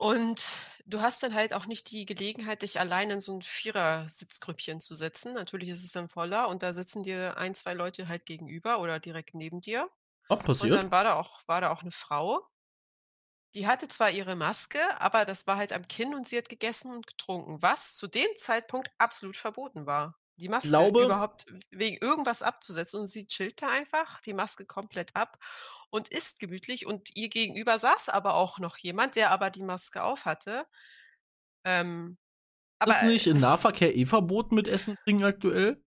Und du hast dann halt auch nicht die Gelegenheit, dich allein in so 'n Vierer-Sitzgrüppchen zu setzen. Natürlich ist es dann voller und da sitzen dir ein, 2 Leute halt gegenüber oder direkt neben dir. Auch Und passiert. dann war da auch war da auch 'ne Frau, die hatte zwar ihre Maske, aber das war halt am Kinn und sie hat gegessen und getrunken, was zu dem Zeitpunkt absolut verboten war. Die Maske Glaube überhaupt wegen irgendwas abzusetzen und sie chillt da einfach, die Maske komplett ab und isst gemütlich und ihr gegenüber saß aber auch noch jemand, der aber die Maske aufhatte. Ähm, aber, ist nicht im das Nahverkehr eh verboten mit Essen trinken aktuell?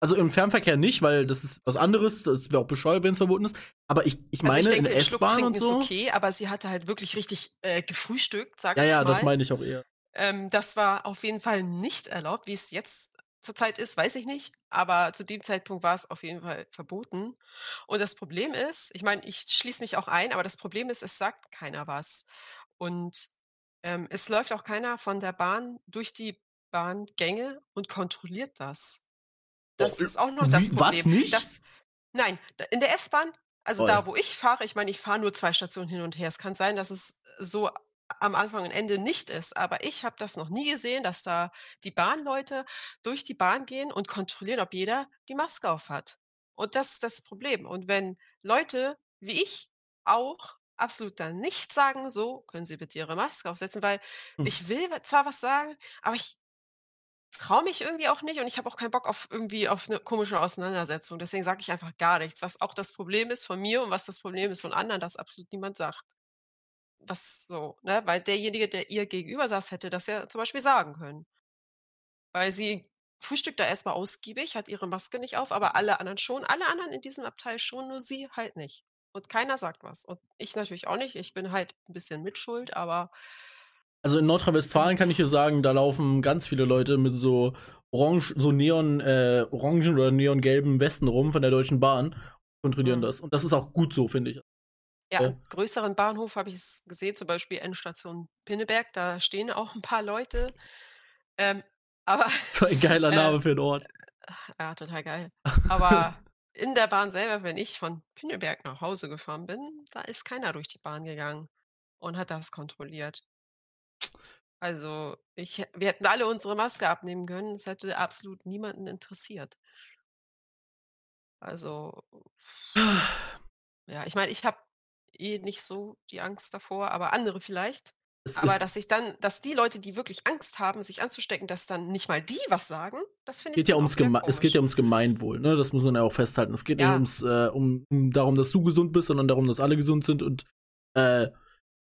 Also im Fernverkehr nicht, weil das ist was anderes, das wäre auch bescheuert, wenn es verboten ist. Aber ich, ich also, meine ich in denke, 'n Schluck S-Bahn und so. ist okay, aber sie hatte halt wirklich richtig, äh, gefrühstückt, sage Ja, ich's ja, das mal. meine ich auch eher. Ähm, das war auf jeden Fall nicht erlaubt. Wie es jetzt zurzeit ist, weiß ich nicht, aber zu dem Zeitpunkt war es auf jeden Fall verboten. Und das Problem ist ich meine, ich schließe mich auch ein, aber das Problem ist, es sagt keiner was. Und, ähm, es läuft auch keiner von der Bahn durch die Bahngänge und kontrolliert das. Oh, Das ist auch noch das was Problem. nicht? Das nein, in der S-Bahn also, Toll. da, wo ich fahre ich meine, ich fahre nur 2 Stationen hin und her. Es kann sein, dass es so am Anfang und Ende nicht ist, aber ich habe das noch nie gesehen, dass da die Bahnleute durch die Bahn gehen und kontrollieren, ob jeder die Maske auf hat. Und das ist das Problem. Und wenn Leute wie ich auch absolut dann nicht sagen: „So, können Sie bitte Ihre Maske aufsetzen“, weil Hm. ich will zwar was sagen, aber ich traue mich irgendwie auch nicht und ich habe auch keinen Bock auf irgendwie auf 'ne komische Auseinandersetzung. Deswegen sage ich einfach gar nichts, was auch das Problem ist von mir und was das Problem ist von anderen, dass absolut niemand sagt. Was so, ne? Weil derjenige, der ihr gegenüber saß, hätte das ja zum Beispiel sagen können. Weil sie frühstückt da erst mal ausgiebig, hat ihre Maske nicht auf, aber alle anderen schon. Alle anderen in diesem Abteil schon, nur sie halt nicht. Und keiner sagt was. Und ich natürlich auch nicht. Ich bin halt 'n bisschen mitschuld, aber Also in Nordrhein-Westfalen kann ich dir sagen, da laufen ganz viele Leute mit so orange, so neon, äh, orangen oder neongelben Westen rum von der Deutschen Bahn, kontrollieren Mhm. das. Und das ist auch gut so, finde ich. Ja, Äh, am größeren Bahnhof habe ich es gesehen, zum Beispiel Endstation Pinneberg, da stehen [laughs] auch 'n paar Leute. Ähm, aber, [laughs] so ein geiler [laughs] äh Name für 'n Ort. ja, total geil. Aber in der Bahn selber, wenn ich von Pinneberg nach Hause gefahren bin, da ist keiner durch die Bahn gegangen und hat das kontrolliert. Also, ich wir hätten alle unsere Maske abnehmen können. Es hätte absolut niemanden interessiert. Also [sighs] ja, ich meine, ich habe eh nicht so die Angst davor, aber andere vielleicht. Es Aber dass sich dann dass die Leute, die wirklich Angst haben, sich anzustecken, dass dann nicht mal die was sagen, das finde ich geht ja ums es geht ja ums Gemeinwohl, ne? Das muss man ja auch festhalten. Es geht nicht Ja. ums, äh, um um darum, dass du gesund bist, sondern darum, dass alle gesund sind und, äh,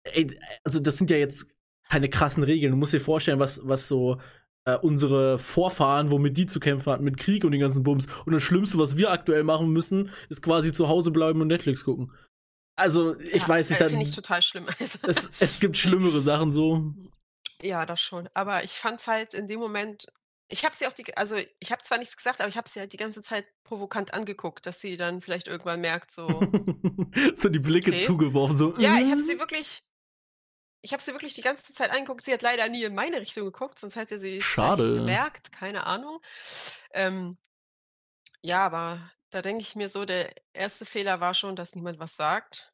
ey, also das sind ja jetzt keine krassen Regeln. Du musst dir vorstellen, was was so, äh, unsere Vorfahren, womit die zu kämpfen hatten, mit Krieg und den ganzen Bums. Und das Schlimmste, was wir aktuell machen müssen, ist quasi zu Hause bleiben und Netflix gucken. Also, ich Ja, weiß nicht, äh, finde ich total schlimm. [laughs] Also es es gibt schlimmere Sachen so. Ja, das schon. Aber ich fand's halt in dem Moment ich habe sie auch die also, ich habe zwar nichts gesagt, aber ich habe sie halt die ganze Zeit provokant angeguckt, dass sie dann vielleicht irgendwann merkt, so [laughs] so die Blicke Okay. zugeworfen, so. Ja, ich habe sie wirklich ich habe sie wirklich die ganze Zeit angeguckt. Sie hat leider nie in meine Richtung geguckt, sonst hätte sie's vielleicht Schade. gemerkt, keine Ahnung. Ähm, ja, aber da denke ich mir so, der erste Fehler war schon, dass niemand was sagt.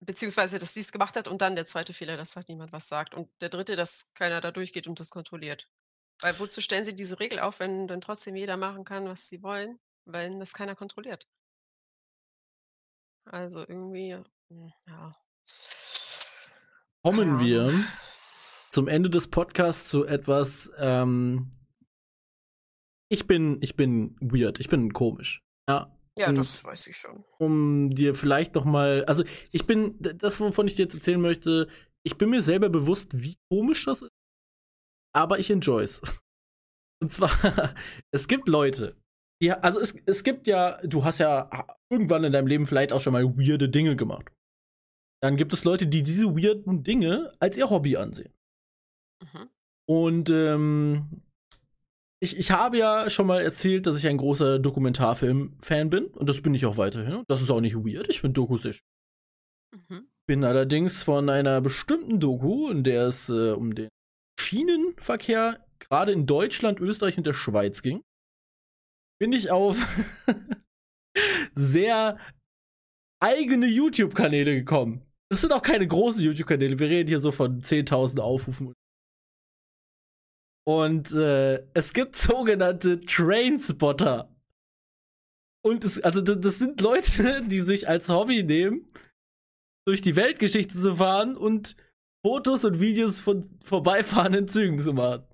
Beziehungsweise, dass sie's gemacht hat und dann der zweite Fehler, dass halt niemand was sagt. Und der dritte, dass keiner da durchgeht und das kontrolliert. Weil wozu stellen sie diese Regel auf, wenn dann trotzdem jeder machen kann, was sie wollen, wenn das keiner kontrolliert? Also, irgendwie, hm, ja. Keine Kommen Ahnung. wir zum Ende des Podcasts zu etwas, ähm ich bin ich bin weird, ich bin komisch, ja. Ja, und das weiß ich schon. Um dir vielleicht noch mal, also ich bin, das, wovon ich dir jetzt erzählen möchte, ich bin mir selber bewusst, wie komisch das ist, aber ich enjoy's. [laughs] Und zwar, [laughs] es gibt Leute, die, also es, es gibt ja, du hast ja irgendwann in deinem Leben vielleicht auch schon mal weirde Dinge gemacht. Dann gibt es Leute, die diese weirden Dinge als ihr Hobby ansehen. Mhm. Und ähm, ich, ich habe ja schon mal erzählt, dass ich ein großer Dokumentarfilm-Fan bin. Und das bin ich auch weiterhin. Das ist auch nicht weird. Ich finde Dokus sehr schön. Mhm. Bin allerdings von einer bestimmten Doku, in der es äh, um den Schienenverkehr gerade in Deutschland, Österreich und der Schweiz ging, bin ich auf [laughs] sehr eigene YouTube-Kanäle gekommen. Das sind auch keine großen YouTube-Kanäle. Wir reden hier so von 10.000 Aufrufen. Und äh, es gibt sogenannte Trainspotter. Und es, also das sind Leute, [laughs] die sich als Hobby nehmen, durch die Weltgeschichte zu fahren und Fotos und Videos von vorbeifahrenden Zügen zu machen.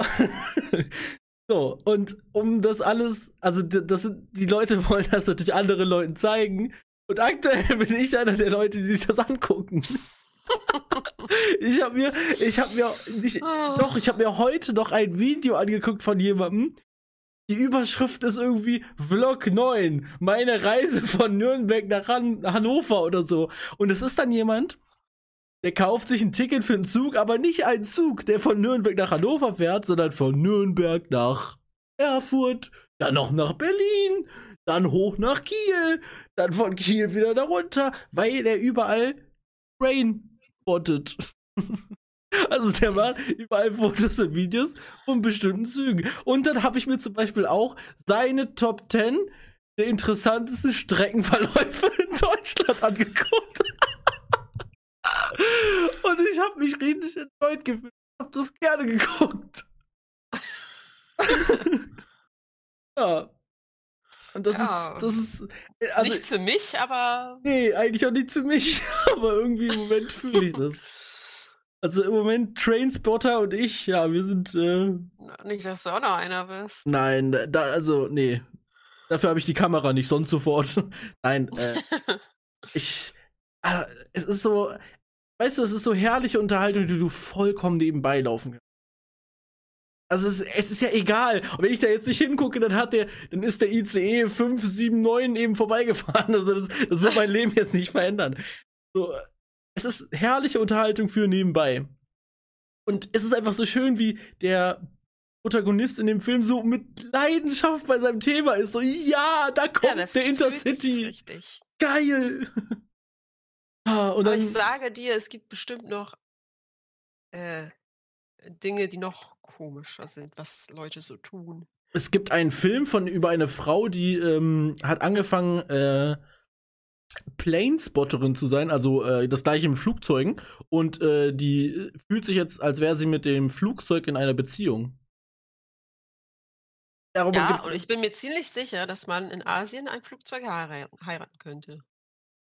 [laughs] so, und um das alles, also das sind, die Leute [laughs] wollen das natürlich anderen Leuten zeigen. Und aktuell bin ich einer der Leute, die sich das angucken ich habe mir, ich habe mir, nicht, oh. doch, ich habe mir heute noch ein Video angeguckt von jemandem. Die Überschrift ist irgendwie Vlog 9, meine Reise von Nürnberg nach Han Hannover oder so. Und es ist dann jemand, der kauft sich ein Ticket für einen Zug, aber nicht einen Zug, der von Nürnberg nach Hannover fährt, sondern von Nürnberg nach Erfurt, dann noch nach Berlin, dann hoch nach Kiel, dann von Kiel wieder darunter, weil er überall Rain spottet. [laughs] Also der macht überall Fotos und Videos von bestimmten Zügen. Und dann habe ich mir zum Beispiel auch seine Top 10 der interessantesten Streckenverläufe in Deutschland angeguckt. [laughs] und ich habe mich richtig enttäuscht gefühlt. Ich habe das gerne geguckt. [laughs] ja. Und das ja, ist, das ist. Also, nichts für mich, aber. Nee, eigentlich auch nichts für mich. [laughs] aber irgendwie im Moment fühle ich das. Also im Moment Trainspotter und ich, ja, wir sind. Äh, nicht, dass du auch noch einer bist. Nein, da, also, nee. Dafür habe ich die Kamera nicht sonst sofort. [laughs] Nein, äh, [laughs] ich. Äh, es ist so. Weißt du, es ist so herrliche Unterhaltung, die du vollkommen nebenbei laufen kannst. Also es, es, ist ja egal. Und wenn ich da jetzt nicht hingucke, dann hat der, dann ist der ICE 579 eben vorbeigefahren. [laughs] Also das, das wird mein Leben jetzt nicht verändern. So, es ist herrliche Unterhaltung für nebenbei. Und es ist einfach so schön, wie der Protagonist in dem Film so mit Leidenschaft bei seinem Thema ist. So, ja, da kommt ja, der, Intercity. Geil. [laughs] ah, und dann, Aber ich sage dir, es gibt bestimmt noch äh, Dinge, die noch komischer sind, was Leute so tun. Es gibt einen Film von über eine Frau, die ähm, hat angefangen, äh, Planespotterin zu sein, also äh, das gleiche mit Flugzeugen. Und äh, die fühlt sich jetzt, als wäre sie mit dem Flugzeug in einer Beziehung. Darüber ja, und ich bin mir ziemlich sicher, dass man in Asien ein Flugzeug heiraten könnte.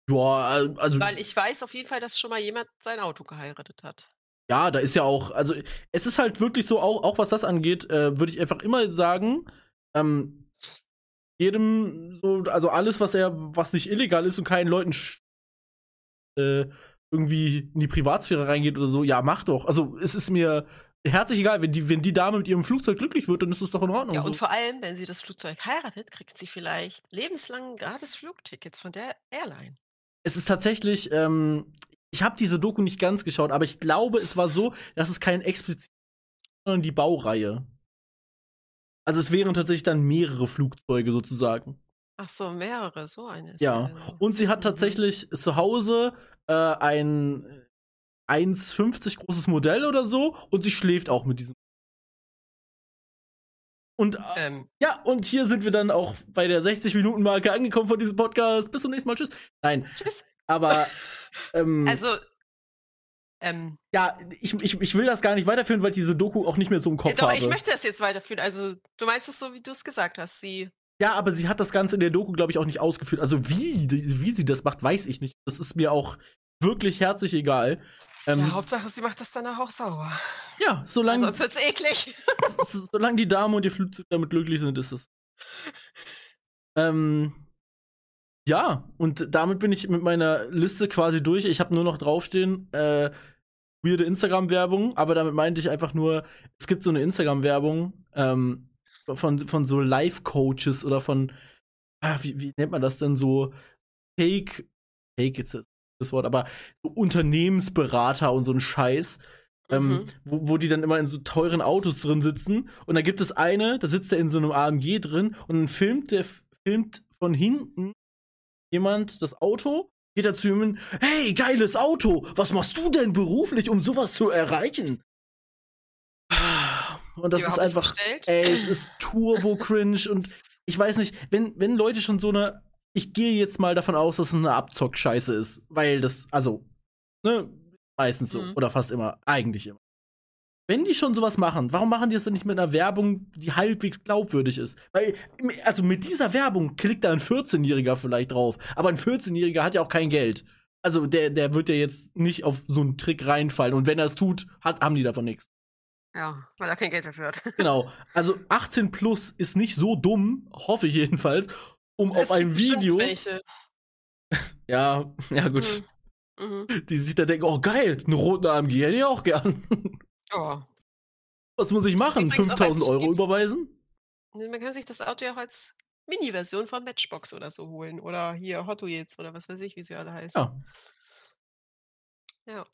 Ja, äh, also. Weil ich weiß auf jeden Fall, dass schon mal jemand sein Auto geheiratet hat. Ja, da ist ja auch, also es ist halt wirklich so, auch, auch was das angeht, äh, würde ich einfach immer sagen, ähm, jedem so, also alles, was er, was nicht illegal ist und keinen Leuten äh, irgendwie in die Privatsphäre reingeht oder so, ja, mach doch. Also es ist mir herzlich egal, wenn die, wenn die Dame mit ihrem Flugzeug glücklich wird, dann ist das doch in Ordnung. Ja, und so. vor allem, wenn sie das Flugzeug heiratet, kriegt sie vielleicht lebenslang gratis Flugtickets von der Airline. Es ist tatsächlich, ähm, ich habe diese Doku nicht ganz geschaut, aber ich glaube, es war so, dass es kein explizit, sondern die Baureihe. Also es wären tatsächlich dann mehrere Flugzeuge sozusagen. Ach so, mehrere, so eine. Ja, und sie hat mhm. tatsächlich mhm. zu Hause äh, ein 1,50 großes Modell oder so und sie schläft auch mit diesem. Und äh, ähm. ja, und hier sind wir dann auch bei der 60-Minuten-Marke angekommen von diesem Podcast. Bis zum nächsten Mal. Tschüss. Nein. Tschüss. Aber [laughs] ähm, also ähm, ja, ich, ich, ich will das gar nicht weiterführen, weil diese Doku auch nicht mehr so im Kopf doch, habe. ich möchte das jetzt weiterführen. Also, du meinst es so, wie du es gesagt hast. Sie. Ja, aber sie hat das Ganze in der Doku, glaube ich, auch nicht ausgeführt. Also, wie, wie sie das macht, weiß ich nicht. Das ist mir auch wirklich herzlich egal. Ähm, ja, Hauptsache, sie macht das danach auch sauber. Ja, solange. Sonst wird's eklig. [laughs] solange die Dame und ihr Flugzeug damit glücklich sind, ist es. [laughs] Ähm, ja, und damit bin ich mit meiner Liste quasi durch. Ich habe nur noch draufstehen, äh, weirde Instagram-Werbung, aber damit meinte ich einfach nur, es gibt so eine Instagram-Werbung ähm, von, von so Life-Coaches oder von, ah, wie, wie nennt man das denn so? Fake, Fake ist das Wort, aber so Unternehmensberater und so ein Scheiß. Ähm, mhm. wo, wo die dann immer in so teuren Autos drin sitzen. Und da gibt es eine, da sitzt er in so einem AMG drin und dann filmt der filmt von hinten jemand das Auto, geht er zu ihm, hey, geiles Auto, was machst du denn beruflich, um sowas zu erreichen? Und das ist einfach, ey, es ist turbo cringe und ich weiß nicht, wenn, wenn Leute schon so eine, ich gehe jetzt mal davon aus, dass es eine Abzock-Scheiße ist, weil das, also, ne, meistens so, mhm. oder fast immer, eigentlich immer. Wenn die schon sowas machen, warum machen die es denn nicht mit einer Werbung, die halbwegs glaubwürdig ist? Weil, also mit dieser Werbung klickt da ein 14-Jähriger vielleicht drauf. Aber ein 14-Jähriger hat ja auch kein Geld. Also der, der wird ja jetzt nicht auf so einen Trick reinfallen. Und wenn er es tut, hat, haben die davon nichts. Ja, weil er kein Geld dafür hat. [laughs] genau. Also 18 plus ist nicht so dumm, hoffe ich jedenfalls, um es auf ein Video. Welche. [laughs] ja, ja gut. Mhm. Mhm. Die sich da denken, oh geil, einen roten AMG hätte ich auch gern. Ja. Was muss ich machen? 5000 Euro überweisen? Man kann sich das Auto ja auch als Mini-Version von Matchbox oder so holen. Oder hier Hot Wheels oder was weiß ich, wie sie alle heißen. Ja. Ja.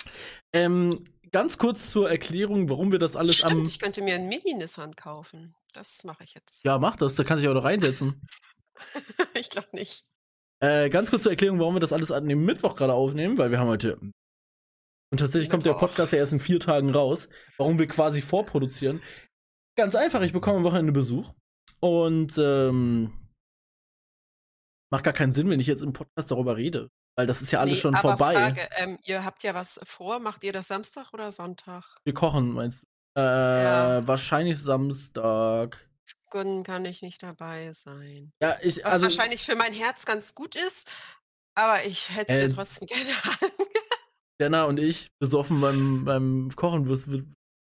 Ähm, ganz kurz zur Erklärung, warum wir das alles Stimmt, am. Ich könnte mir einen Mini-Nissan kaufen. Das mache ich jetzt. Ja, mach das. Da kann sich auch noch reinsetzen. [laughs] ich glaube nicht. Äh, ganz kurz zur Erklärung, warum wir das alles an dem Mittwoch gerade aufnehmen, weil wir haben heute und tatsächlich kommt der Podcast ja erst in vier Tagen raus, warum wir quasi vorproduzieren. Ganz einfach, ich bekomme am Wochenende Besuch und ähm, macht gar keinen Sinn, wenn ich jetzt im Podcast darüber rede. Weil das ist ja alles nee, schon aber vorbei. Frage, ähm, ihr habt ja was vor, macht ihr das Samstag oder Sonntag? Wir kochen, meinst du? Äh, ja. wahrscheinlich Samstag. Kann ich nicht dabei sein. Ja, ich, was also, wahrscheinlich für mein Herz ganz gut ist, aber ich hätte es äh, mir trotzdem [laughs] gerne Jenna und ich besoffen beim, beim Kochen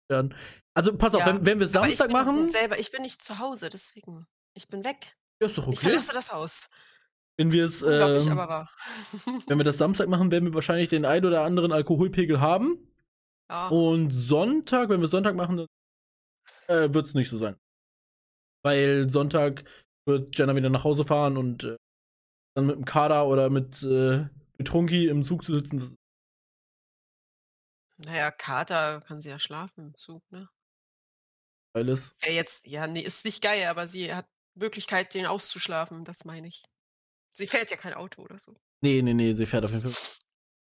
werden. Also pass auf, ja, wenn, wenn wir Samstag machen. Selber, ich bin nicht zu Hause, deswegen. Ich bin weg. Ja, ist doch okay. Ich verlasse das Haus. Wenn wir es, ähm, wenn wir das [laughs] Samstag machen, werden wir wahrscheinlich den ein oder anderen Alkoholpegel haben. Ja. Und Sonntag, wenn wir Sonntag machen, äh, wird es nicht so sein. Weil Sonntag wird Jenna wieder nach Hause fahren und äh, dann mit dem Kader oder mit, äh, mit Trunki im Zug zu sitzen, das naja, Kater kann sie ja schlafen im Zug, ne? Weil es. Ja, jetzt, ja, nee, ist nicht geil, aber sie hat Möglichkeit, den auszuschlafen, das meine ich. Sie fährt ja kein Auto oder so. Nee, nee, nee, sie fährt auf jeden Fall.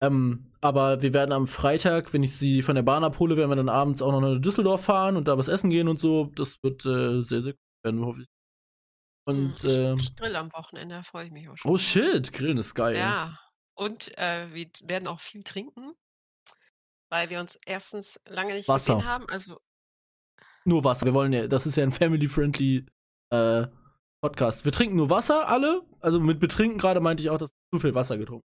Ähm, aber wir werden am Freitag, wenn ich sie von der Bahn abhole, werden wir dann abends auch noch nach Düsseldorf fahren und da was essen gehen und so. Das wird äh, sehr, sehr gut werden, hoffe ich. Und, hm, ich, äh, ich grill am Wochenende, da freue ich mich auch schon. Oh shit, Grillen ist geil. Ja. Und äh, wir werden auch viel trinken weil wir uns erstens lange nicht Wasser. gesehen haben. Also nur Wasser. Wir wollen ja, das ist ja ein family-friendly äh, Podcast. Wir trinken nur Wasser, alle. Also mit betrinken gerade meinte ich auch, dass zu viel Wasser getrunken.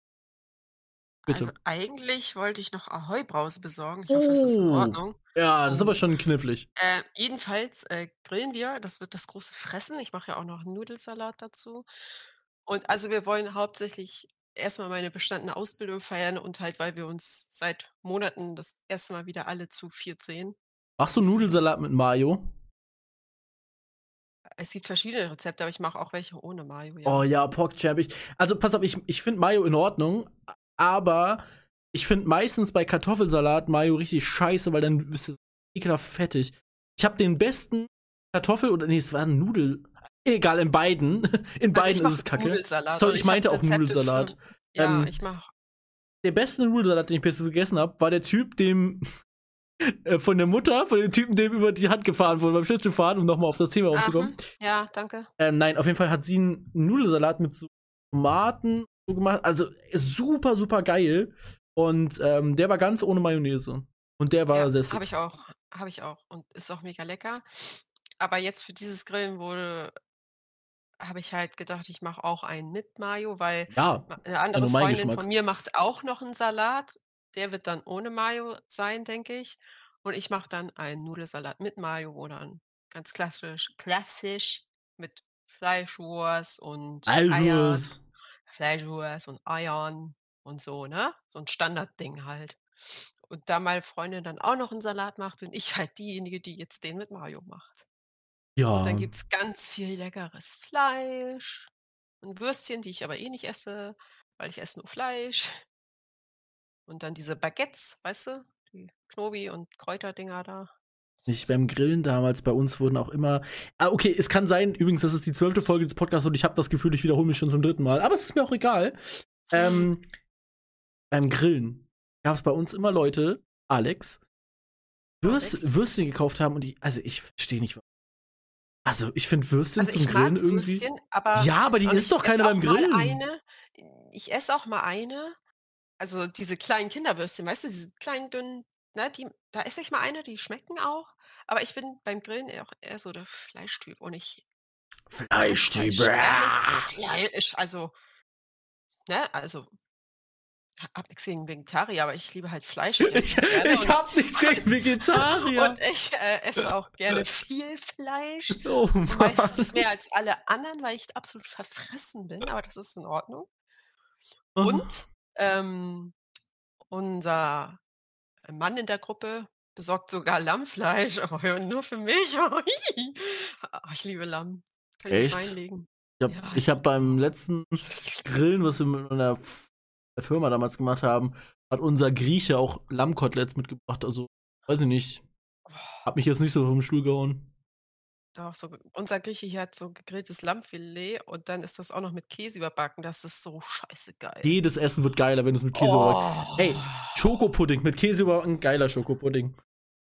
Bitte. Also eigentlich wollte ich noch Ahoi-Brause besorgen. Ich hoffe, oh. das ist in oh. Ordnung. Ja, das ist aber schon knifflig. Äh, jedenfalls äh, grillen wir. Das wird das große Fressen. Ich mache ja auch noch einen Nudelsalat dazu. Und also wir wollen hauptsächlich erstmal meine bestandene Ausbildung feiern und halt, weil wir uns seit Monaten das erste Mal wieder alle zu viert sehen. Machst du Nudelsalat mit Mayo? Es gibt verschiedene Rezepte, aber ich mache auch welche ohne Mayo. Ja. Oh ja, Porkchop. Ich, also pass auf, ich, ich finde Mayo in Ordnung, aber ich finde meistens bei Kartoffelsalat Mayo richtig scheiße, weil dann bist du ekelhaft fettig. Ich habe den besten Kartoffel oder nee, es war ein Nudel. Egal, in beiden. [laughs] In also beiden ist es kacke. Nudelsalat. Sorry, ich, ich meinte auch Nudelsalat. Für, ja, ähm, ich mach. Der beste Nudelsalat, den ich bisher gegessen habe, war der Typ, dem [laughs] äh, von der Mutter, von dem Typen, dem über die Hand gefahren wurde beim Schlittschuhfahren, um nochmal auf das Thema aufzukommen. Ja, danke. Ähm, nein, auf jeden Fall hat sie einen Nudelsalat mit so Tomaten so gemacht. Also super, super geil. Und ähm, der war ganz ohne Mayonnaise. Und der war ja, sehr Habe ich auch. Habe ich auch. Und ist auch mega lecker. Aber jetzt für dieses Grillen wurde habe ich halt gedacht, ich mache auch einen mit Mayo, weil Ja, eine andere Freundin von mir macht auch noch einen Salat. Der wird dann ohne Mayo sein, denke ich. Und ich mache dann einen Nudelsalat mit Mayo oder 'n ganz klassisch klassisch mit Fleischwurst und Alvus. Fleischwurst und Eiern und so, ne? So 'n Standardding halt. Und da meine Freundin dann auch noch 'n Salat macht, bin ich halt diejenige, die jetzt den mit Mayo macht. Und dann Ja. gibt's ganz viel leckeres Fleisch und Würstchen, die ich aber eh nicht esse, weil ich esse nur Fleisch. Und dann diese Baguettes, weißt du, die Knobi und Kräuterdinger da. Nicht beim Grillen damals bei uns wurden auch immer. Ah, okay, es kann sein, übrigens, das ist die zwölfte Folge des Podcasts und ich habe das Gefühl, ich wiederhole mich schon zum dritten Mal. Aber es ist mir auch egal. [laughs] Ähm, beim Grillen gab es bei uns immer Leute, Alex, Würst? Würstchen gekauft haben und ich, also ich verstehe nicht. Also ich finde Würstchen Also, zum ich Grillen irgendwie. Würstchen, aber Ja, aber die und isst ich doch keiner esse beim mal Grillen. eine ich esse auch mal eine, also diese kleinen Kinderwürstchen, weißt du, diese kleinen, dünnen, ne, die da esse ich mal eine, die schmecken auch, aber ich bin beim Grillen eher auch eher so der Fleischtyp und ich Fleischtyp. Fleisch gerne. Ah. Fleisch, also ne, also ha habe nix gegen Vegetarier, aber ich liebe halt Fleisch. [laughs] Ich Ich, ich hab nichts [laughs] gegen Vegetarier. und ich, äh, esse auch gerne viel Fleisch. [laughs] oh meistens mehr als alle anderen, weil ich absolut verfressen bin, aber das ist in Ordnung. Und, ähm, unser Mann in der Gruppe besorgt sogar Lammfleisch, aber nur für mich. Ah, ich liebe Lamm. Kann ich Echt? reinlegen. Ich habe Ja, ich hab beim letzten Grillen, was wir mit einer F- der Firma damals gemacht haben, hat unser Grieche auch Lammkoteletts mitgebracht. Also, weiß ich nicht. Hab mich jetzt nicht so vom Stuhl gehauen. doch, so unser Grieche hier hat so gegrilltes Lammfilet und dann ist das auch noch mit Käse überbacken. Das ist so scheiße geil. Jedes Essen wird geiler, wenn du es mit Käse überbackst. Oh. Hey, Schokopudding mit Käse überbacken, geiler Schokopudding.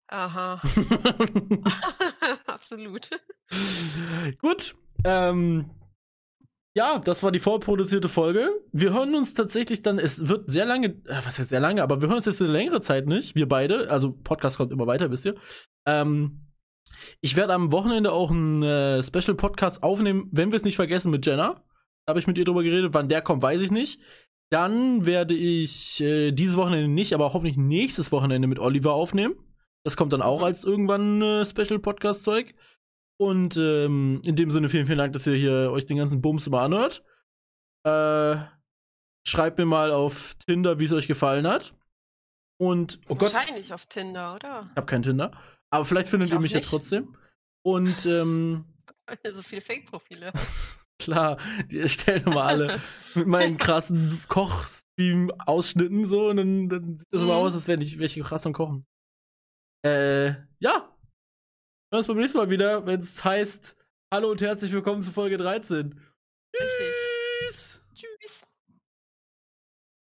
Aha. [laughs] [laughs] Absolut. Gut. Ähm, ja, das war die vorproduzierte Folge. Wir hören uns tatsächlich dann, es wird sehr lange, äh, was heißt sehr lange, aber wir hören uns jetzt eine längere Zeit nicht, wir beide. Also Podcast kommt immer weiter, wisst ihr. Ähm, ich werde am Wochenende auch einen äh, Special-Podcast aufnehmen, wenn wir es nicht vergessen, mit Jenna. Da habe ich mit ihr drüber geredet. Wann der kommt, weiß ich nicht. Dann werde ich äh, dieses Wochenende nicht, aber hoffentlich nächstes Wochenende mit Oliver aufnehmen. Das kommt dann auch Mhm. als irgendwann äh, Special-Podcast-Zeug. Und ähm, in dem Sinne vielen, vielen Dank, dass ihr hier euch den ganzen Bums immer anhört. Äh, schreibt mir mal auf Tinder, wie es euch gefallen hat. Und, oh Gott, ich Wahrscheinlich auf Tinder, oder? habe keinen Tinder. Aber vielleicht findet Ich ihr mich ja nicht. trotzdem. Und, ähm, [laughs] So viele Fake-Profile. [laughs] klar, die erstellen immer alle [laughs] mit meinen krassen Kochstream-Ausschnitten so und dann, dann sieht das immer Mhm. aus, als wäre ich, ich krass am Kochen. Äh, ja. Uns beim nächsten Mal wieder, wenn es heißt Hallo und herzlich willkommen zu Folge 13. Richtig. Tschüss.